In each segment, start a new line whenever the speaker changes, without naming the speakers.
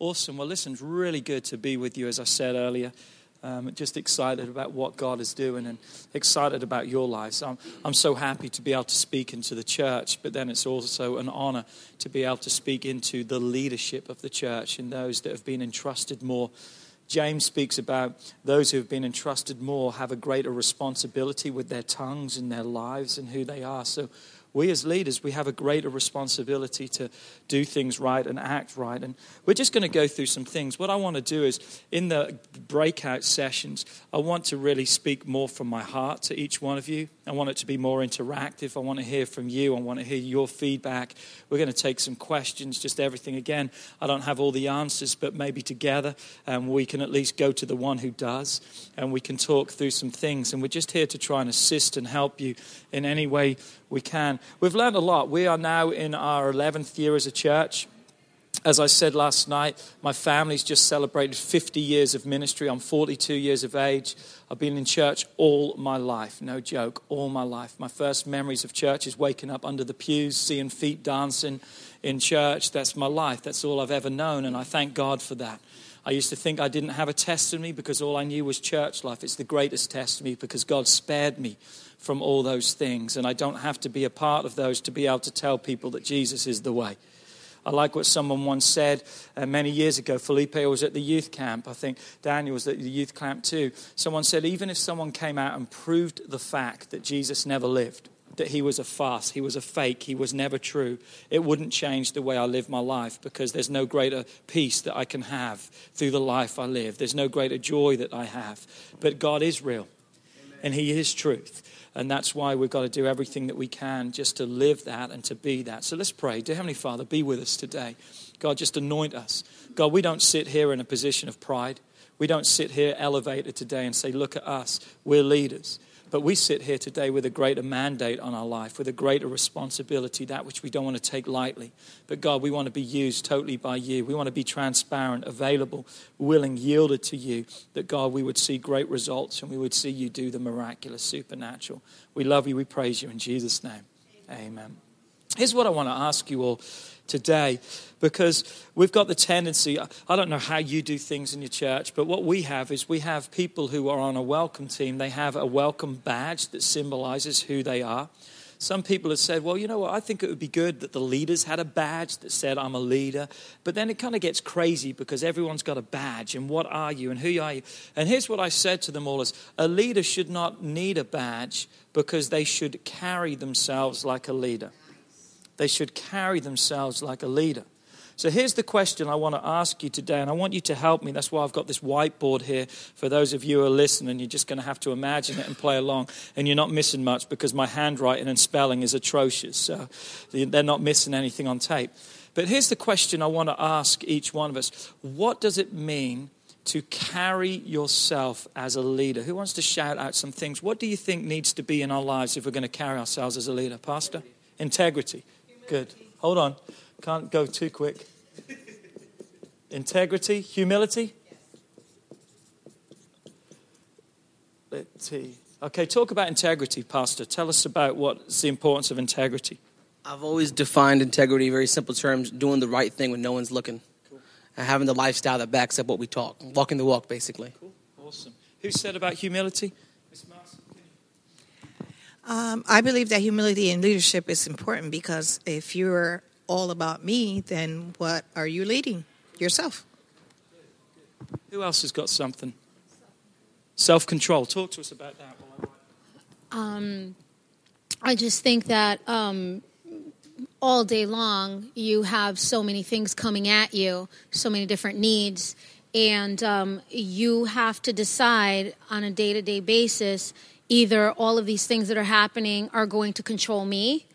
Awesome. Well, listen, it's really good to be with you, as I said earlier. Um, just excited about what God is doing and excited about your lives. I'm, I'm so happy to be able to speak into the church, but then it's also an honor to be able to speak into the leadership of the church and those that have been entrusted more. James speaks about those who have been entrusted more have a greater responsibility with their tongues and their lives and who they are. So we as leaders, we have a greater responsibility to do things right and act right. And we're just going to go through some things. What I want to do is, in the breakout sessions, I want to really speak more from my heart to each one of you. I want it to be more interactive. I want to hear from you. I want to hear your feedback. We're going to take some questions, just everything. Again, I don't have all the answers, but maybe together um, we can at least go to the one who does and we can talk through some things. And we're just here to try and assist and help you in any way we can. We've learned a lot. We are now in our 11th year as a church. As I said last night, my family's just celebrated 50 years of ministry. I'm 42 years of age. I've been in church all my life, no joke, all my life. My first memories of church is waking up under the pews, seeing feet dancing in church. That's my life. That's all I've ever known, and I thank God for that. I used to think I didn't have a test in me because all I knew was church life. It's the greatest test in me because God spared me from all those things. And I don't have to be a part of those to be able to tell people that Jesus is the way. I like what someone once said uh, many years ago. Felipe was at the youth camp. I think Daniel was at the youth camp too. Someone said, even if someone came out and proved the fact that Jesus never lived, that he was a farce, he was a fake, he was never true, it wouldn't change the way I live my life because there's no greater peace that I can have through the life I live. There's no greater joy that I have. But God is real and he is truth. And that's why we've got to do everything that we can just to live that and to be that. So let's pray. Dear Heavenly Father, be with us today. God, just anoint us. God, we don't sit here in a position of pride. We don't sit here elevated today and say, look at us, we're leaders. But we sit here today with a greater mandate on our life, with a greater responsibility, that which we don't want to take lightly. But God, we want to be used totally by you. We want to be transparent, available, willing, yielded to you. That God, we would see great results and we would see you do the miraculous, supernatural. We love you. We praise you in Jesus' name. Amen. Here's what I want to ask you all today because we've got the tendency, I don't know how you do things in your church, but what we have is we have people who are on a welcome team. They have a welcome badge that symbolizes who they are. Some people have said, well, you know what, I think it would be good that the leaders had a badge that said, I'm a leader. But then it kind of gets crazy because everyone's got a badge. And what are you and who are you? And here's what I said to them all is a leader should not need a badge because they should carry themselves like a leader. They should carry themselves like a leader. So here's the question I want to ask you today, and I want you to help me. That's why I've got this whiteboard here for those of you who are listening. You're just going to have to imagine it and play along, and you're not missing much because my handwriting and spelling is atrocious. So they're not missing anything on tape. But here's the question I want to ask each one of us What does it mean to carry yourself as a leader? Who wants to shout out some things? What do you think needs to be in our lives if we're going to carry ourselves as a leader? Pastor? Integrity. Good. Hold on. Can't go too quick. Integrity, humility. Let's see. Okay, talk about integrity, Pastor. Tell us about what's the importance of integrity.
I've always defined integrity in very simple terms doing the right thing when no one's looking. Cool. And having the lifestyle that backs up what we talk. Walking the walk, basically.
Cool. Awesome. Who said about humility?
Um, I believe that humility in leadership is important because if you're all about me, then what are you leading? Yourself.
Who else has got something? Self control. Talk to us about that.
Um, I just think that um, all day long you have so many things coming at you, so many different needs, and um, you have to decide on a day to day basis either all of these things that are happening are going to control me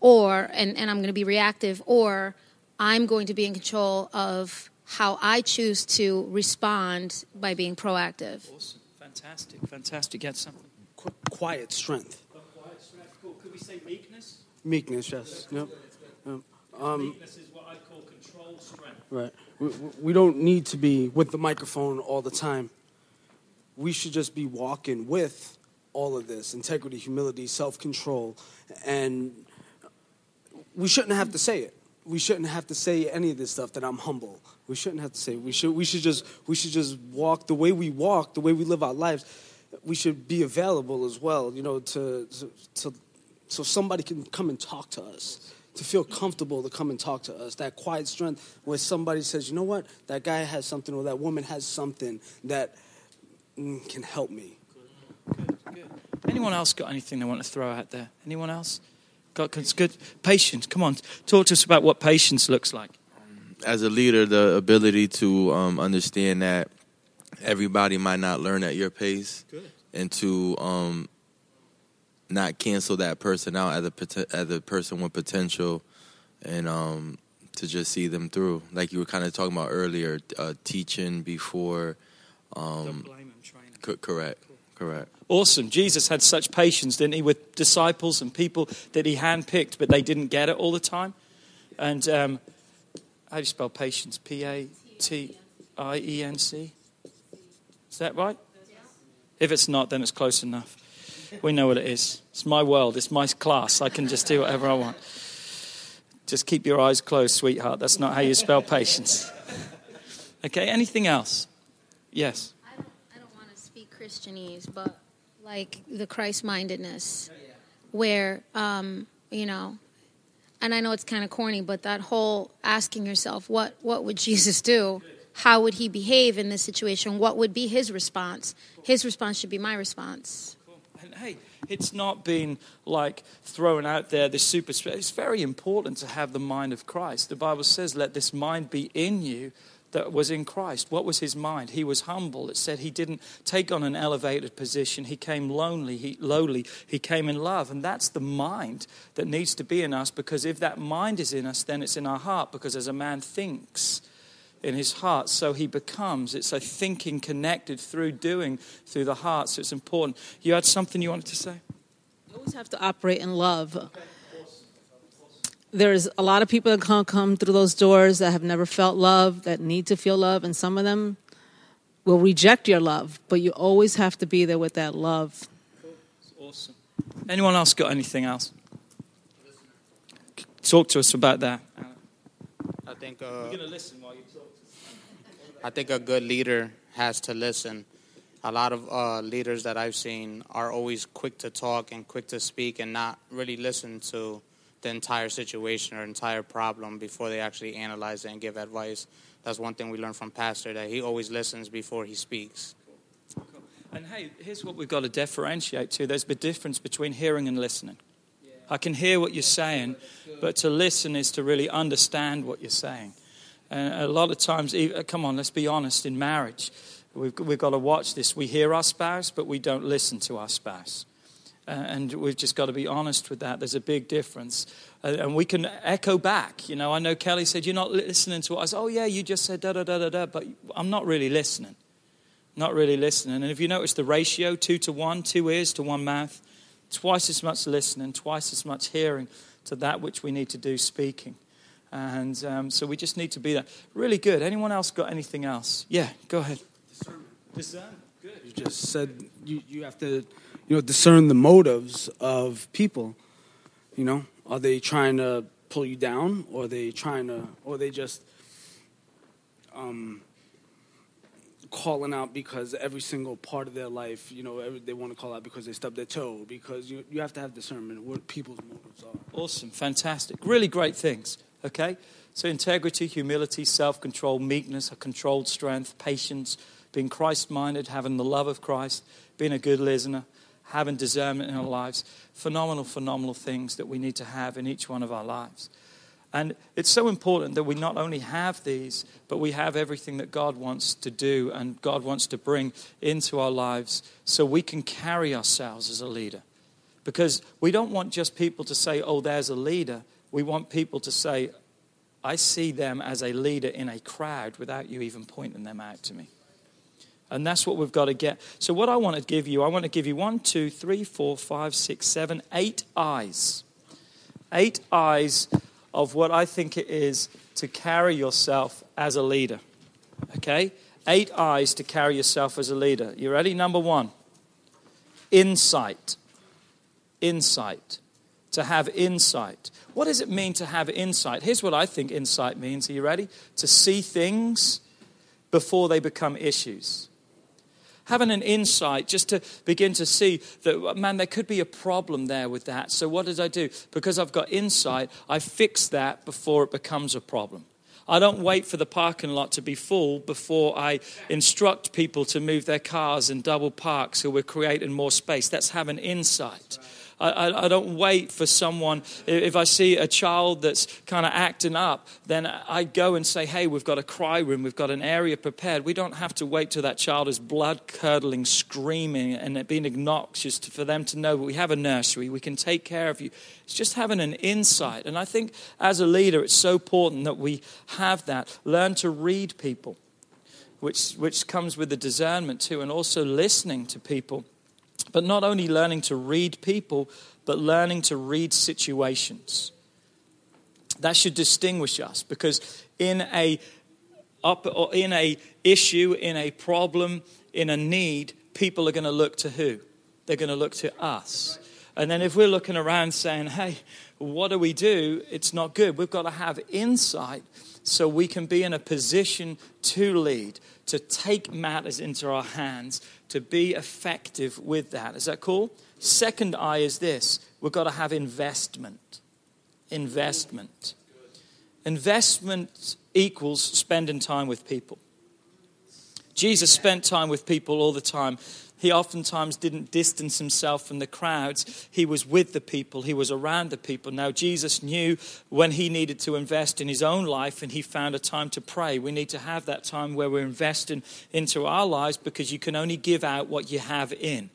or and, and i'm going to be reactive or i'm going to be in control of how i choose to respond by being proactive.
Awesome. Fantastic. Fantastic. Get something.
Qu- quiet strength.
Quiet strength. Cool. Could we say meekness?
Meekness yes. Yep.
Um, meekness is what i call control strength.
right. We, we don't need to be with the microphone all the time. We should just be walking with all of this integrity, humility, self control. And we shouldn't have to say it. we shouldn't have to say any of this stuff that I'm humble. We shouldn't have to say. We should we should just we should just walk the way we walk, the way we live our lives. We should be available as well, you know, to to, to so somebody can come and talk to us. To feel comfortable to come and talk to us. That quiet strength where somebody says, you know what, that guy has something or that woman has something that mm, can help me.
Anyone else got anything they want to throw out there? Anyone else? Got good patience. Come on, talk to us about what patience looks like.
as a leader, the ability to um, understand that everybody might not learn at your pace, and to um, not cancel that person out as a as a person with potential, and um, to just see them through, like you were kind of talking about earlier, uh, teaching before. Um, co- correct, correct.
Awesome. Jesus had such patience, didn't he, with disciples and people that he handpicked, but they didn't get it all the time. And um, how do you spell patience? P A T I E N C? Is that right? If it's not, then it's close enough. We know what it is. It's my world, it's my class. I can just do whatever I want. Just keep your eyes closed, sweetheart. That's not how you spell patience. Okay, anything else? Yes.
I don't, I don't want to speak Christianese, but like the Christ mindedness, where, um, you know, and I know it's kind of corny, but that whole asking yourself, what, what would Jesus do? How would he behave in this situation? What would be his response? His response should be my response.
And hey, it's not been like thrown out there, this super. It's very important to have the mind of Christ. The Bible says, let this mind be in you that was in Christ. What was his mind? He was humble. It said he didn't take on an elevated position. He came lonely, he, lowly. He came in love. And that's the mind that needs to be in us because if that mind is in us, then it's in our heart because as a man thinks, in his heart. So he becomes. It's a thinking connected through doing through the heart. So it's important. You had something you wanted to say?
You always have to operate in love. There's a lot of people that come come through those doors that have never felt love, that need to feel love, and some of them will reject your love. But you always have to be there with that love. Cool.
Awesome. Anyone else got anything else? Talk to us about that.
I think uh,
We're going to listen while you talk.
I think a good leader has to listen. A lot of uh, leaders that I've seen are always quick to talk and quick to speak and not really listen to the entire situation or entire problem before they actually analyze it and give advice. That's one thing we learned from Pastor that he always listens before he speaks.
And hey, here's what we've got to differentiate too. There's a difference between hearing and listening. I can hear what you're saying, but to listen is to really understand what you're saying. And a lot of times, e- uh, come on, let's be honest, in marriage, we've, we've got to watch this. We hear our spouse, but we don't listen to our spouse. Uh, and we've just got to be honest with that. There's a big difference. Uh, and we can echo back. You know, I know Kelly said, You're not listening to what I said. Oh, yeah, you just said da da da da da, but I'm not really listening. Not really listening. And if you notice the ratio, two to one, two ears to one mouth, twice as much listening, twice as much hearing to that which we need to do speaking. And um, so we just need to be that. Really good. Anyone else got anything else? Yeah, go ahead. Discernment. Good.
You just said you, you have to, you know, discern the motives of people. You know, are they trying to pull you down, or are they trying to, or they just um, calling out because every single part of their life, you know, every, they want to call out because they stubbed their toe. Because you you have to have discernment of what people's motives are.
Awesome. Fantastic. Really great things. Okay? So integrity, humility, self control, meekness, a controlled strength, patience, being Christ minded, having the love of Christ, being a good listener, having discernment in our lives. Phenomenal, phenomenal things that we need to have in each one of our lives. And it's so important that we not only have these, but we have everything that God wants to do and God wants to bring into our lives so we can carry ourselves as a leader. Because we don't want just people to say, oh, there's a leader. We want people to say, I see them as a leader in a crowd without you even pointing them out to me. And that's what we've got to get. So, what I want to give you, I want to give you one, two, three, four, five, six, seven, eight eyes. Eight eyes of what I think it is to carry yourself as a leader. Okay? Eight eyes to carry yourself as a leader. You ready? Number one insight. Insight. to have insight. What does it mean to have insight? Here's what I think insight means. Are you ready? To see things before they become issues. Having an insight just to begin to see that, man, there could be a problem there with that. So, what did I do? Because I've got insight, I fix that before it becomes a problem. I don't wait for the parking lot to be full before I instruct people to move their cars in double park so we're creating more space. That's having insight. I, I, don't wait for someone. If I see a child that's kind of acting up, then I go and say, hey, we've got a cry room, we've got an area prepared. We don't have to wait till that child is blood curdling, screaming, and it being obnoxious to, for them to know that we have a nursery, we can take care of you. It's just having an insight. And I think as a leader, it's so important that we have that. Learn to read people, which, which comes with the discernment too, and also listening to people. But not only learning to read people, but learning to read situations. That should distinguish us because in a up in a issue, in a problem, in a need, people are going to look to who? They're going to look to us. And then if we're looking around saying, "Hey, what do we do?" It's not good. We've got to have insight so we can be in a position to lead, to take matters into our hands, to be effective with that. Is that cool? Second I is this we've got to have investment. Investment. Investment equals spending time with people. Jesus spent time with people all the time. He oftentimes didn't distance himself from the crowds. He was with the people, he was around the people. Now, Jesus knew when he needed to invest in his own life and he found a time to pray. We need to have that time where we're investing into our lives because you can only give out what you have in.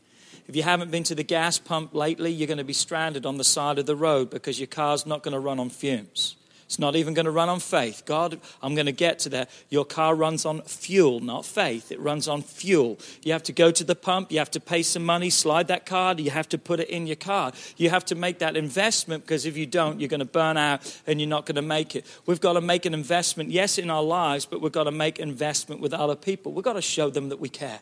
If you haven't been to the gas pump lately, you're going to be stranded on the side of the road because your car's not going to run on fumes. It's not even going to run on faith. God, I'm going to get to that. Your car runs on fuel, not faith. It runs on fuel. You have to go to the pump. You have to pay some money, slide that card. You have to put it in your car. You have to make that investment because if you don't, you're going to burn out and you're not going to make it. We've got to make an investment, yes, in our lives, but we've got to make investment with other people. We've got to show them that we care.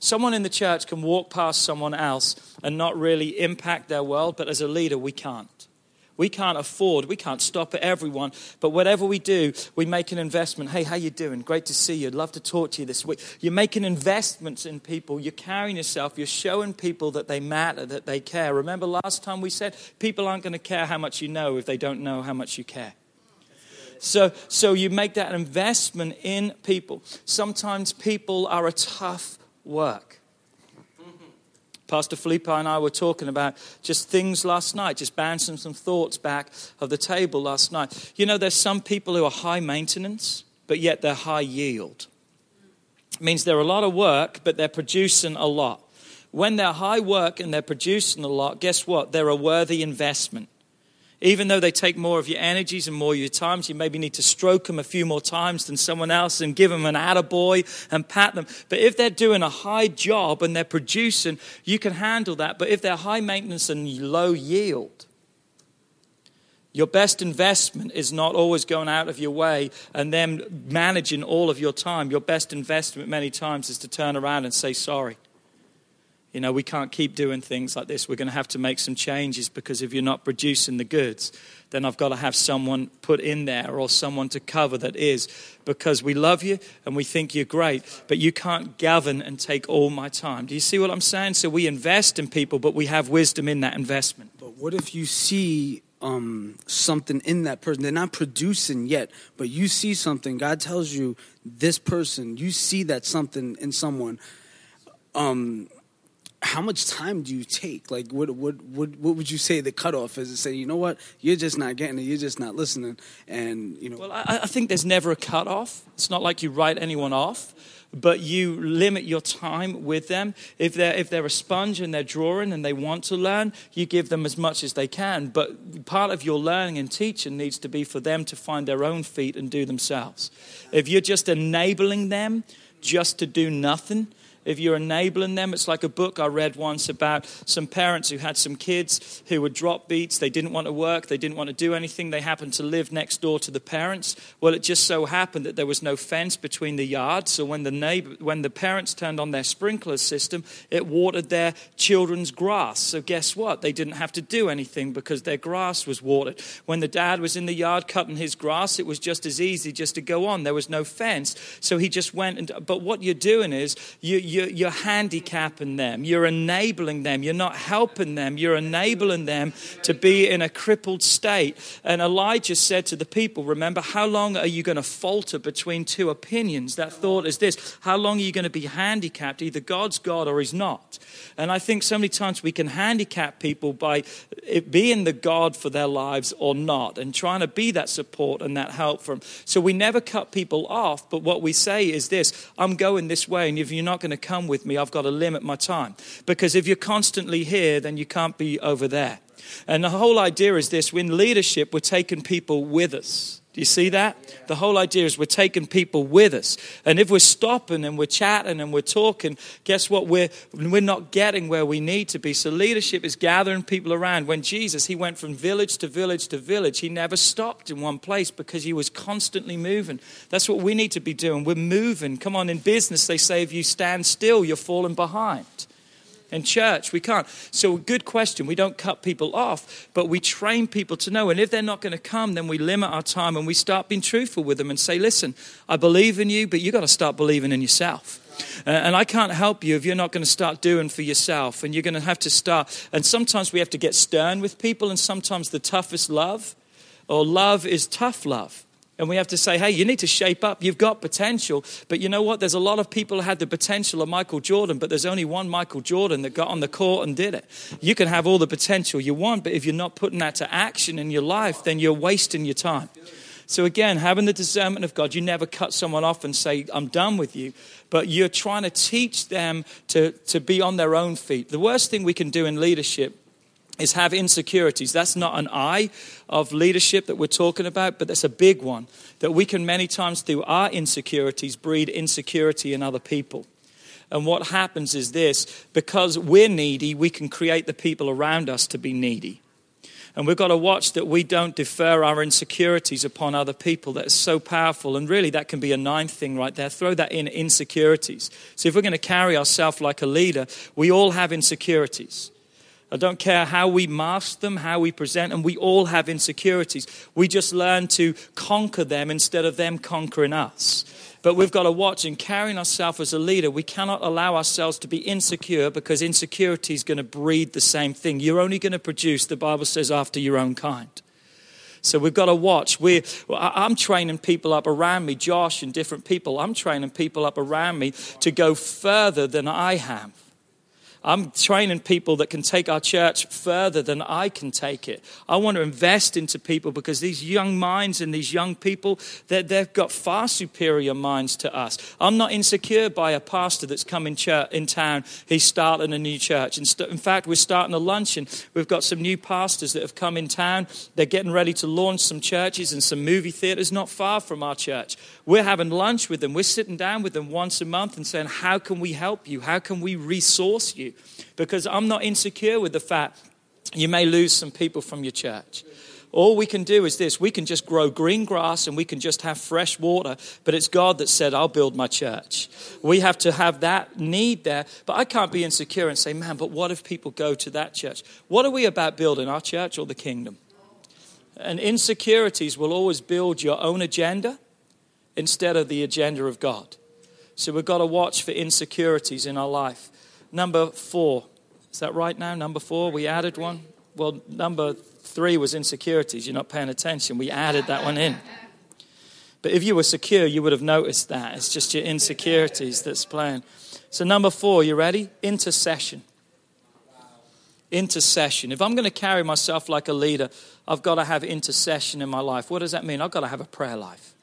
Someone in the church can walk past someone else and not really impact their world, but as a leader, we can't. We can't afford, we can't stop at everyone, but whatever we do, we make an investment. Hey, how you doing? Great to see you. I'd love to talk to you this week. You're making investments in people. You're carrying yourself. You're showing people that they matter, that they care. Remember last time we said people aren't going to care how much you know if they don't know how much you care. So, so you make that investment in people. Sometimes people are a tough work. Pastor Felipe and I were talking about just things last night, just bouncing some thoughts back of the table last night. You know, there's some people who are high maintenance, but yet they're high yield. It means they're a lot of work, but they're producing a lot. When they're high work and they're producing a lot, guess what? They're a worthy investment. Even though they take more of your energies and more of your times, you maybe need to stroke them a few more times than someone else and give them an attaboy and pat them. But if they're doing a high job and they're producing, you can handle that. But if they're high maintenance and low yield, your best investment is not always going out of your way and then managing all of your time. Your best investment, many times, is to turn around and say sorry. You know, we can't keep doing things like this. We're going to have to make some changes because if you're not producing the goods, then I've got to have someone put in there or someone to cover that is because we love you and we think you're great, but you can't govern and take all my time. Do you see what I'm saying? So we invest in people, but we have wisdom in that investment.
But what if you see um, something in that person? They're not producing yet, but you see something. God tells you this person, you see that something in someone. Um, how much time do you take? Like, what what what what would you say the cutoff is? To say, you know what, you're just not getting it, you're just not listening, and you know.
Well, I, I think there's never a cutoff. It's not like you write anyone off, but you limit your time with them. If they're if they're a sponge and they're drawing and they want to learn, you give them as much as they can. But part of your learning and teaching needs to be for them to find their own feet and do themselves. If you're just enabling them just to do nothing if you're enabling them, it's like a book I read once about some parents who had some kids who were drop beats. They didn't want to work, they didn't want to do anything. They happened to live next door to the parents. Well, it just so happened that there was no fence between the yards. So when the, neighbor, when the parents turned on their sprinkler system, it watered their children's grass. So guess what? They didn't have to do anything because their grass was watered. When the dad was in the yard cutting his grass, it was just as easy just to go on. There was no fence. So he just went and, but what you're doing is you, you, you're handicapping them. You're enabling them. You're not helping them. You're enabling them to be in a crippled state. And Elijah said to the people, remember, how long are you going to falter between two opinions? That thought is this. How long are you going to be handicapped? Either God's God or he's not. And I think so many times we can handicap people by being the God for their lives or not and trying to be that support and that help for them. So we never cut people off, but what we say is this I'm going this way, and if you're not going to come with me, I've got to limit my time. Because if you're constantly here, then you can't be over there. And the whole idea is this when leadership, we're taking people with us. Do you see that? The whole idea is we're taking people with us. And if we're stopping and we're chatting and we're talking, guess what? We're, we're not getting where we need to be. So leadership is gathering people around. When Jesus, he went from village to village to village, he never stopped in one place because he was constantly moving. That's what we need to be doing. We're moving. Come on, in business, they say if you stand still, you're falling behind. In church, we can't. So, good question. We don't cut people off, but we train people to know. And if they're not going to come, then we limit our time and we start being truthful with them and say, listen, I believe in you, but you've got to start believing in yourself. Uh, and I can't help you if you're not going to start doing for yourself. And you're going to have to start. And sometimes we have to get stern with people, and sometimes the toughest love or love is tough love. And we have to say, hey, you need to shape up. You've got potential. But you know what? There's a lot of people who had the potential of Michael Jordan, but there's only one Michael Jordan that got on the court and did it. You can have all the potential you want, but if you're not putting that to action in your life, then you're wasting your time. So, again, having the discernment of God, you never cut someone off and say, I'm done with you, but you're trying to teach them to, to be on their own feet. The worst thing we can do in leadership is have insecurities. That's not an eye of leadership that we're talking about, but that's a big one. That we can many times, through our insecurities, breed insecurity in other people. And what happens is this because we're needy, we can create the people around us to be needy. And we've got to watch that we don't defer our insecurities upon other people. That is so powerful. And really, that can be a ninth thing right there. Throw that in insecurities. So, if we're going to carry ourselves like a leader, we all have insecurities. I don't care how we mask them, how we present them. We all have insecurities. We just learn to conquer them instead of them conquering us. But we've got to watch and carrying ourselves as a leader. We cannot allow ourselves to be insecure because insecurity is going to breed the same thing. You're only going to produce, the Bible says, after your own kind. So we've got to watch. we I'm training people up around me, Josh and different people. I'm training people up around me to go further than I have. I'm training people that can take our church further than I can take it. I want to invest into people because these young minds and these young people, they've got far superior minds to us. I'm not insecure by a pastor that's come in, church, in town. He's starting a new church. In fact, we're starting a luncheon. We've got some new pastors that have come in town. They're getting ready to launch some churches and some movie theaters not far from our church. We're having lunch with them. We're sitting down with them once a month and saying, How can we help you? How can we resource you? Because I'm not insecure with the fact you may lose some people from your church. All we can do is this we can just grow green grass and we can just have fresh water, but it's God that said, I'll build my church. We have to have that need there, but I can't be insecure and say, man, but what if people go to that church? What are we about building, our church or the kingdom? And insecurities will always build your own agenda instead of the agenda of God. So we've got to watch for insecurities in our life. Number four. Is that right now? Number four? We added one? Well, number three was insecurities. You're not paying attention. We added that one in. But if you were secure, you would have noticed that. It's just your insecurities that's playing. So, number four, you ready? Intercession. Intercession. If I'm going to carry myself like a leader, I've got to have intercession in my life. What does that mean? I've got to have a prayer life.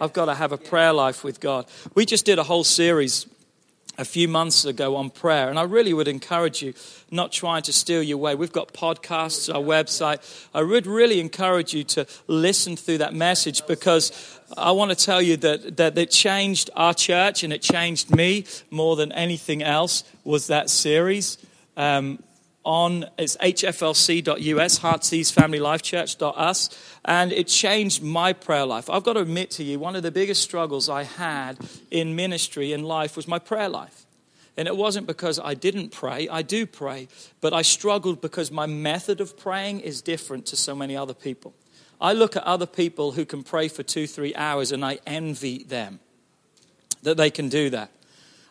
I've got to have a prayer life with God. We just did a whole series a few months ago on prayer, and I really would encourage you, not trying to steal your way. We've got podcasts, our website. I would really encourage you to listen through that message because I want to tell you that, that it changed our church and it changed me more than anything else was that series. Um, on it's hflc.us, Heartsease Family Life Church.us, and it changed my prayer life. I've got to admit to you, one of the biggest struggles I had in ministry in life was my prayer life. And it wasn't because I didn't pray, I do pray, but I struggled because my method of praying is different to so many other people. I look at other people who can pray for two, three hours, and I envy them that they can do that.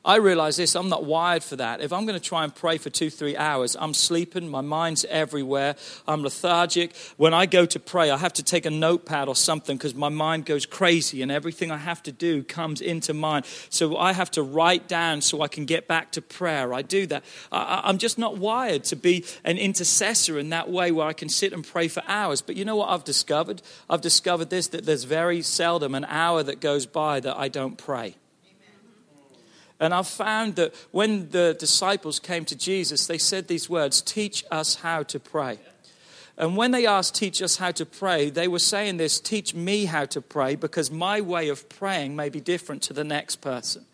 I realize this I'm not wired for that. If I'm going to try and pray for two, three hours, I'm sleeping, my mind's everywhere, I'm lethargic. When I go to pray, I have to take a notepad or something because my mind goes crazy and everything I have to do comes into mind. So I have to write down so I can get back to prayer. I do that. I, am just not wired to be an intercessor in that way where I can sit and pray for hours. But you know what I've discovered? I've discovered this that there's very seldom an hour that goes by that I don't pray. And I've found that when the disciples came to Jesus, they said these words Teach us how to pray. And when they asked, Teach us how to pray, they were saying this Teach me how to pray because my way of praying may be different to the next person.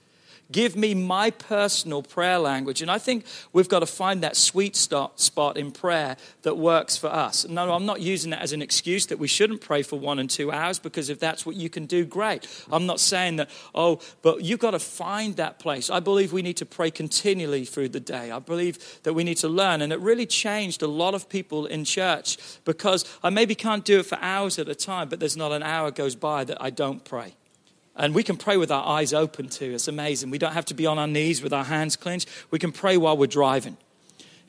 Give me my personal prayer language. And I think we've got to find that sweet spot in prayer that works for us. No, I'm not using that as an excuse that we shouldn't pray for one and two hours because if that's what you can do, great. I'm not saying that, oh, but you've got to find that place. I believe we need to pray continually through the day. I believe that we need to learn. And it really changed a lot of people in church because I maybe can't do it for hours at a time, but there's not an hour goes by that I don't pray. And we can pray with our eyes open too. It's amazing. We don't have to be on our knees with our hands clenched. We can pray while we're driving.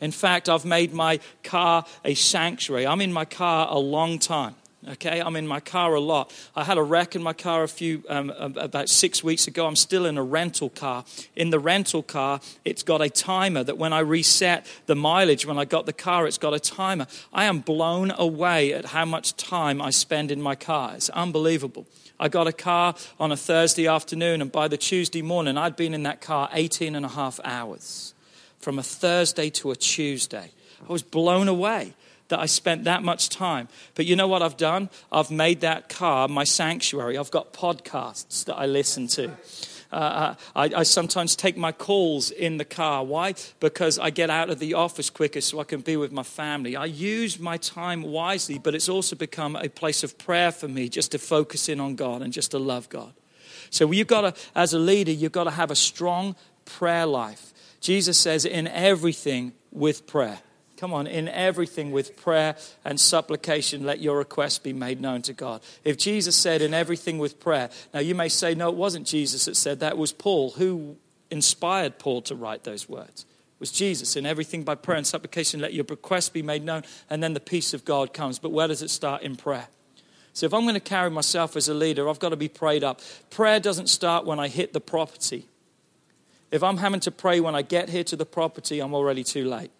In fact, I've made my car a sanctuary. I'm in my car a long time. Okay, I'm in my car a lot. I had a wreck in my car a few um, about six weeks ago. I'm still in a rental car. In the rental car, it's got a timer that when I reset the mileage when I got the car, it's got a timer. I am blown away at how much time I spend in my car. It's unbelievable. I got a car on a Thursday afternoon, and by the Tuesday morning, I'd been in that car 18 and a half hours from a Thursday to a Tuesday. I was blown away that I spent that much time. But you know what I've done? I've made that car my sanctuary. I've got podcasts that I listen to. Uh, uh, I, I, sometimes take my calls in the car. Why? Because I get out of the office quicker so I can be with my family. I use my time wisely, but it's also become a place of prayer for me just to focus in on God and just to love God. So you've got to, as a leader, you've got to have a strong prayer life. Jesus says, in everything with prayer. Come on, in everything with prayer and supplication, let your requests be made known to God. If Jesus said in everything with prayer, now you may say, no, it wasn't Jesus that said that, it was Paul. Who inspired Paul to write those words? It was Jesus. In everything by prayer and supplication, let your requests be made known, and then the peace of God comes. But where does it start? In prayer. So if I'm going to carry myself as a leader, I've got to be prayed up. Prayer doesn't start when I hit the property. If I'm having to pray when I get here to the property, I'm already too late.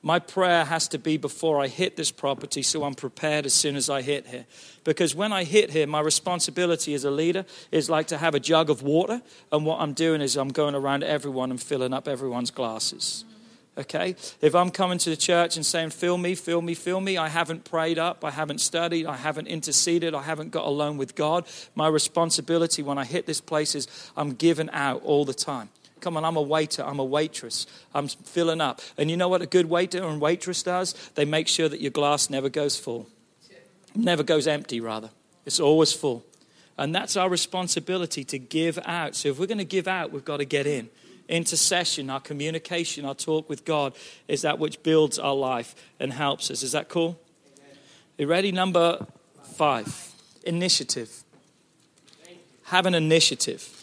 My prayer has to be before I hit this property so I'm prepared as soon as I hit here. Because when I hit here, my responsibility as a leader is like to have a jug of water, and what I'm doing is I'm going around everyone and filling up everyone's glasses. Okay? If I'm coming to the church and saying, fill me, fill me, fill me, I haven't prayed up, I haven't studied, I haven't interceded, I haven't got alone with God. My responsibility when I hit this place is I'm giving out all the time. Come on, I'm a waiter, I'm a waitress, I'm filling up. And you know what a good waiter and waitress does? They make sure that your glass never goes full, never goes empty, rather. It's always full. And that's our responsibility to give out. So if we're going to give out, we've got to get in. Intercession, our communication, our talk with God is that which builds our life and helps us. Is that cool? Are you ready? Number five initiative. Have an initiative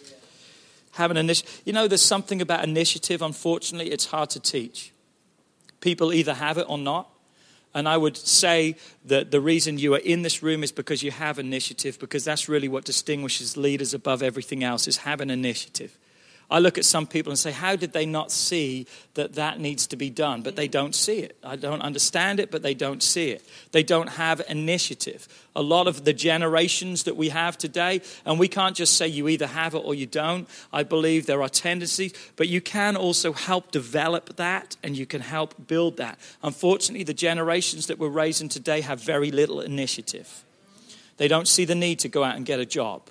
have an initiative. You know, there's something about initiative, unfortunately, it's hard to teach. People either have it or not. And I would say that the reason you are in this room is because you have initiative, because that's really what distinguishes leaders above everything else is have an initiative. I look at some people and say, How did they not see that that needs to be done? But they don't see it. I don't understand it, but they don't see it. They don't have initiative. A lot of the generations that we have today, and we can't just say you either have it or you don't. I believe there are tendencies, but you can also help develop that and you can help build that. Unfortunately, the generations that we're raising today have very little initiative. They don't see the need to go out and get a job.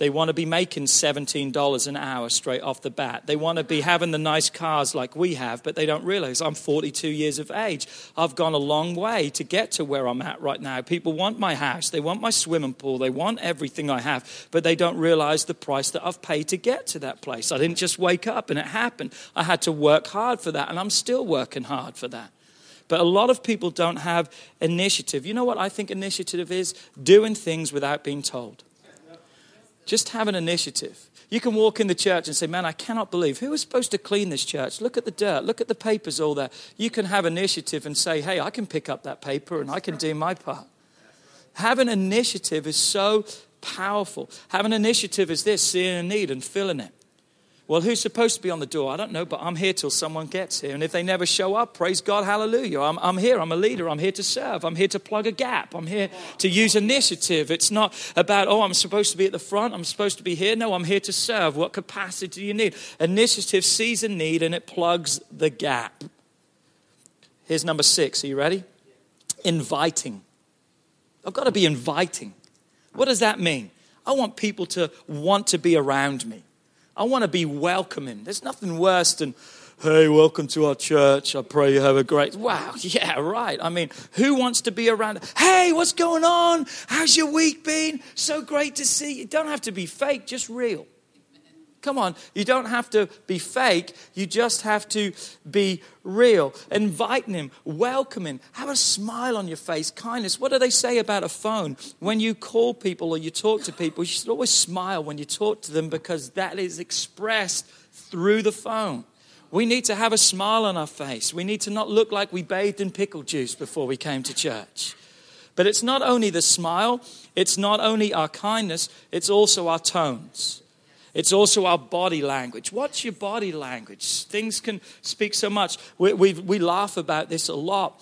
They want to be making $17 an hour straight off the bat. They want to be having the nice cars like we have, but they don't realize I'm 42 years of age. I've gone a long way to get to where I'm at right now. People want my house, they want my swimming pool, they want everything I have, but they don't realize the price that I've paid to get to that place. I didn't just wake up and it happened. I had to work hard for that, and I'm still working hard for that. But a lot of people don't have initiative. You know what I think initiative is? Doing things without being told. Just have an initiative. You can walk in the church and say, Man, I cannot believe who was supposed to clean this church? Look at the dirt, look at the papers all there. You can have initiative and say, Hey, I can pick up that paper and I can do my part. Having initiative is so powerful. Having initiative is this seeing a need and filling it. Well, who's supposed to be on the door? I don't know, but I'm here till someone gets here. And if they never show up, praise God, hallelujah. I'm, I'm here. I'm a leader. I'm here to serve. I'm here to plug a gap. I'm here to use initiative. It's not about, oh, I'm supposed to be at the front. I'm supposed to be here. No, I'm here to serve. What capacity do you need? Initiative sees a need and it plugs the gap. Here's number six. Are you ready? Inviting. I've got to be inviting. What does that mean? I want people to want to be around me. I want to be welcoming. There's nothing worse than, hey, welcome to our church. I pray you have a great. Wow, yeah, right. I mean, who wants to be around? Hey, what's going on? How's your week been? So great to see you. Don't have to be fake, just real. Come on, you don't have to be fake, you just have to be real. Inviting him, welcoming, have a smile on your face, kindness. What do they say about a phone? When you call people or you talk to people, you should always smile when you talk to them because that is expressed through the phone. We need to have a smile on our face. We need to not look like we bathed in pickle juice before we came to church. But it's not only the smile, it's not only our kindness, it's also our tones. It's also our body language. What's your body language? Things can speak so much. We, we, we laugh about this a lot.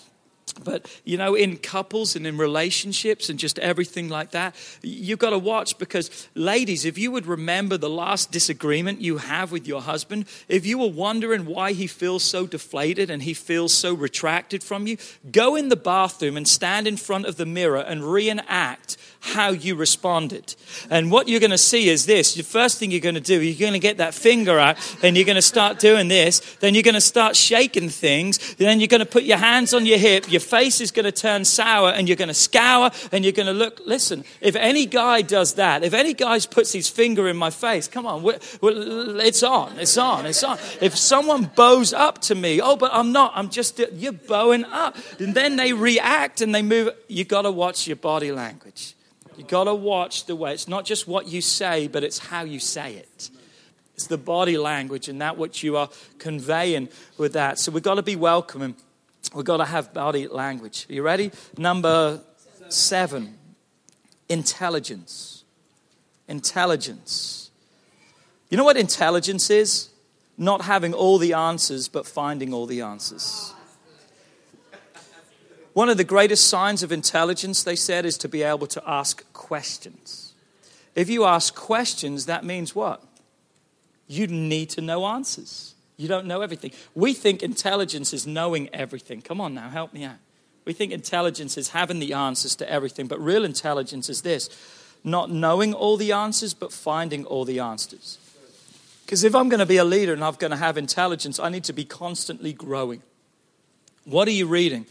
But, you know, in couples and in relationships and just everything like that, you've got to watch because, ladies, if you would remember the last disagreement you have with your husband, if you were wondering why he feels so deflated and he feels so retracted from you, go in the bathroom and stand in front of the mirror and reenact how you responded. And what you're going to see is this the first thing you're going to do, you're going to get that finger out and you're going to start doing this. Then you're going to start shaking things. Then you're going to put your hands on your hip. Your face is going to turn sour and you're going to scour and you're going to look. Listen, if any guy does that, if any guy puts his finger in my face, come on, we're, we're, it's on, it's on, it's on. If someone bows up to me, oh, but I'm not, I'm just, you're bowing up. And then they react and they move. You've got to watch your body language. You've got to watch the way, it's not just what you say, but it's how you say it. It's the body language and that what you are conveying with that. So we've got to be welcoming. We've got to have body language. Are you ready? Number seven intelligence. Intelligence. You know what intelligence is? Not having all the answers, but finding all the answers. One of the greatest signs of intelligence, they said, is to be able to ask questions. If you ask questions, that means what? You need to know answers. You don't know everything. We think intelligence is knowing everything. Come on now, help me out. We think intelligence is having the answers to everything, but real intelligence is this not knowing all the answers, but finding all the answers. Because if I'm going to be a leader and I'm going to have intelligence, I need to be constantly growing. What are you reading?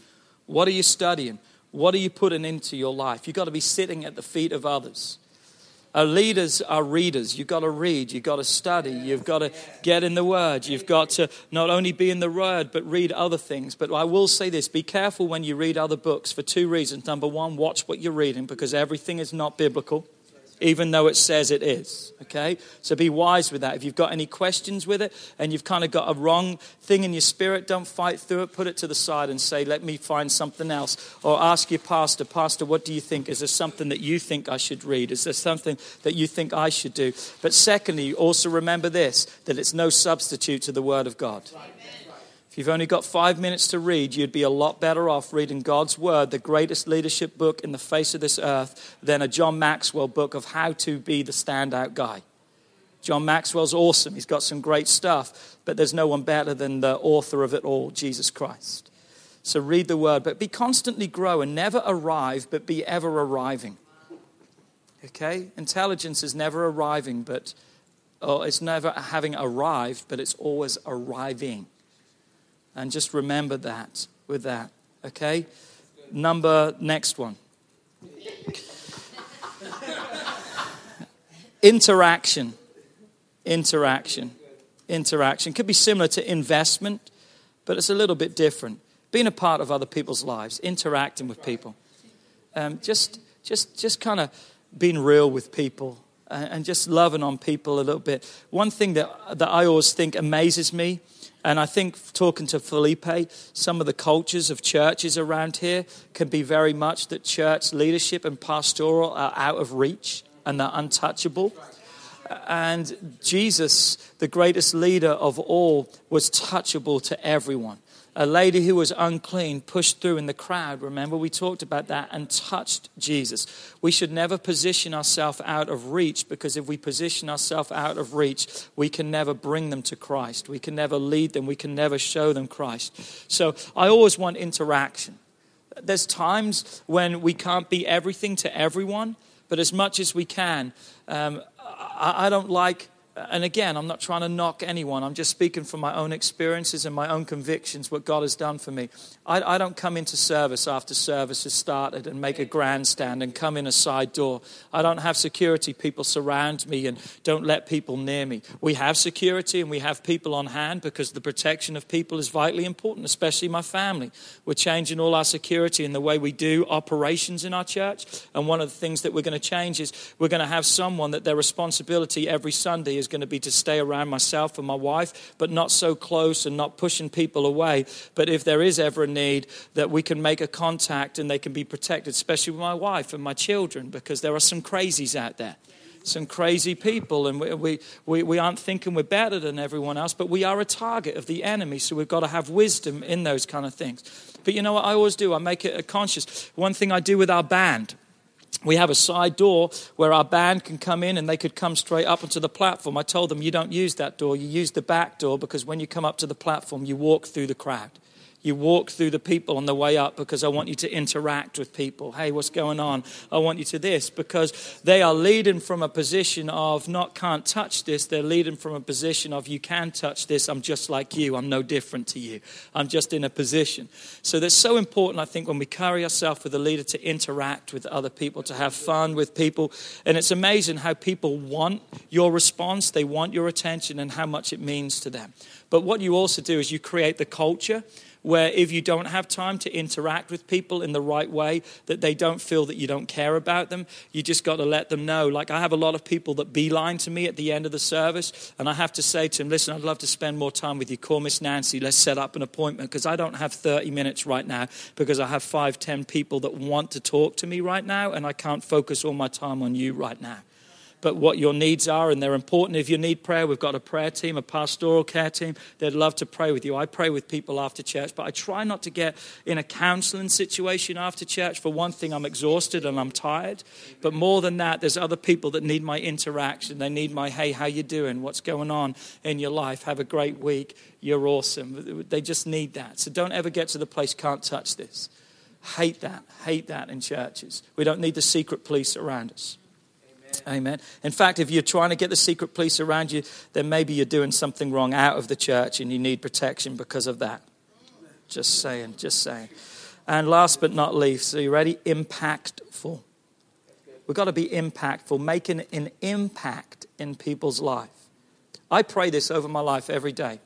What are you studying? What are you putting into your life? You've got to be sitting at the feet of others. Our leaders are readers. You've got to read. You've got to study. You've got to get in the Word. You've got to not only be in the Word, but read other things. But I will say this be careful when you read other books for two reasons. Number one, watch what you're reading because everything is not biblical. Even though it says it is. Okay? So be wise with that. If you've got any questions with it and you've kind of got a wrong thing in your spirit, don't fight through it. Put it to the side and say, let me find something else. Or ask your pastor, Pastor, what do you think? Is there something that you think I should read? Is there something that you think I should do? But secondly, also remember this that it's no substitute to the Word of God. If you've only got five minutes to read, you'd be a lot better off reading God's Word, the greatest leadership book in the face of this earth, than a John Maxwell book of how to be the standout guy. John Maxwell's awesome. He's got some great stuff, but there's no one better than the author of it all, Jesus Christ. So read the Word, but be constantly growing. Never arrive, but be ever arriving. Okay? Intelligence is never arriving, but it's never having arrived, but it's always arriving. And just remember that with that, okay? Number, next one. Interaction. Interaction. Interaction. Could be similar to investment, but it's a little bit different. Being a part of other people's lives, interacting with people. Um, just, just, just kind of being real with people and just loving on people a little bit. One thing that, that I always think amazes me and I think talking to Felipe, some of the cultures of churches around here can be very much that church leadership and pastoral are out of reach and they're untouchable. And Jesus, the greatest leader of all, was touchable to everyone a lady who was unclean pushed through in the crowd. Remember, we talked about that and touched Jesus. We should never position ourselves out of reach because if we position ourselves out of reach, we can never bring them to Christ. We can never lead them. We can never show them Christ. So I always want interaction. There's times when we can't be everything to everyone, but as much as we can, um, I, I don't like and again, I'm not trying to knock anyone. I'm just speaking from my own experiences and my own convictions, what God has done for me. I, I, don't come into service after service has started and make a grandstand and come in a side door. I don't have security people surround me and don't let people near me. We have security and we have people on hand because the protection of people is vitally important, especially my family. We're changing all our security in the way we do operations in our church. And one of the things that we're going to change is we're going to have someone that their responsibility every Sunday is going to be to stay around myself and my wife, but not so close and not pushing people away. But if there is ever a need, that we can make a contact and they can be protected, especially with my wife and my children, because there are some crazies out there some crazy people, and we, we, we aren't thinking we're better than everyone else, but we are a target of the enemy, so we've got to have wisdom in those kind of things. But you know what I always do? I make it a conscious. One thing I do with our band, we have a side door where our band can come in and they could come straight up onto the platform. I told them, you don't use that door, you use the back door because when you come up to the platform, you walk through the crowd. You walk through the people on the way up because I want you to interact with people. Hey, what's going on? I want you to this because they are leading from a position of not can't touch this. They're leading from a position of you can touch this. I'm just like you. I'm no different to you. I'm just in a position. So that's so important, I think, when we carry ourselves with a leader to interact with other people, to have fun with people. And it's amazing how people want your response, they want your attention, and how much it means to them. But what you also do is you create the culture where if you don't have time to interact with people in the right way, that they don't feel that you don't care about them. You just got to let them know. Like I have a lot of people that beeline to me at the end of the service, and I have to say to them, listen, I'd love to spend more time with you. Call Miss Nancy. Let's set up an appointment because I don't have 30 minutes right now because I have five, 10 people that want to talk to me right now, and I can't focus all my time on you right now but what your needs are, and they're important. If you need prayer, we've got a prayer team, a pastoral care team. They'd love to pray with you. I pray with people after church, but I try not to get in a counseling situation after church. For one thing, I'm exhausted and I'm tired. But more than that, there's other people that need my interaction. They need my, hey, how you doing? What's going on in your life? Have a great week. You're awesome. They just need that. So don't ever get to the place, can't touch this. Hate that. Hate that in churches. We don't need the secret police around us. Amen. In fact, if you're trying to get the secret police around you, then maybe you're doing something wrong out of the church and you need protection because of that. Just saying, just saying. And last but not least, are you ready? Impactful. We've got to be impactful, making an impact in people's life. I pray this over my life every day.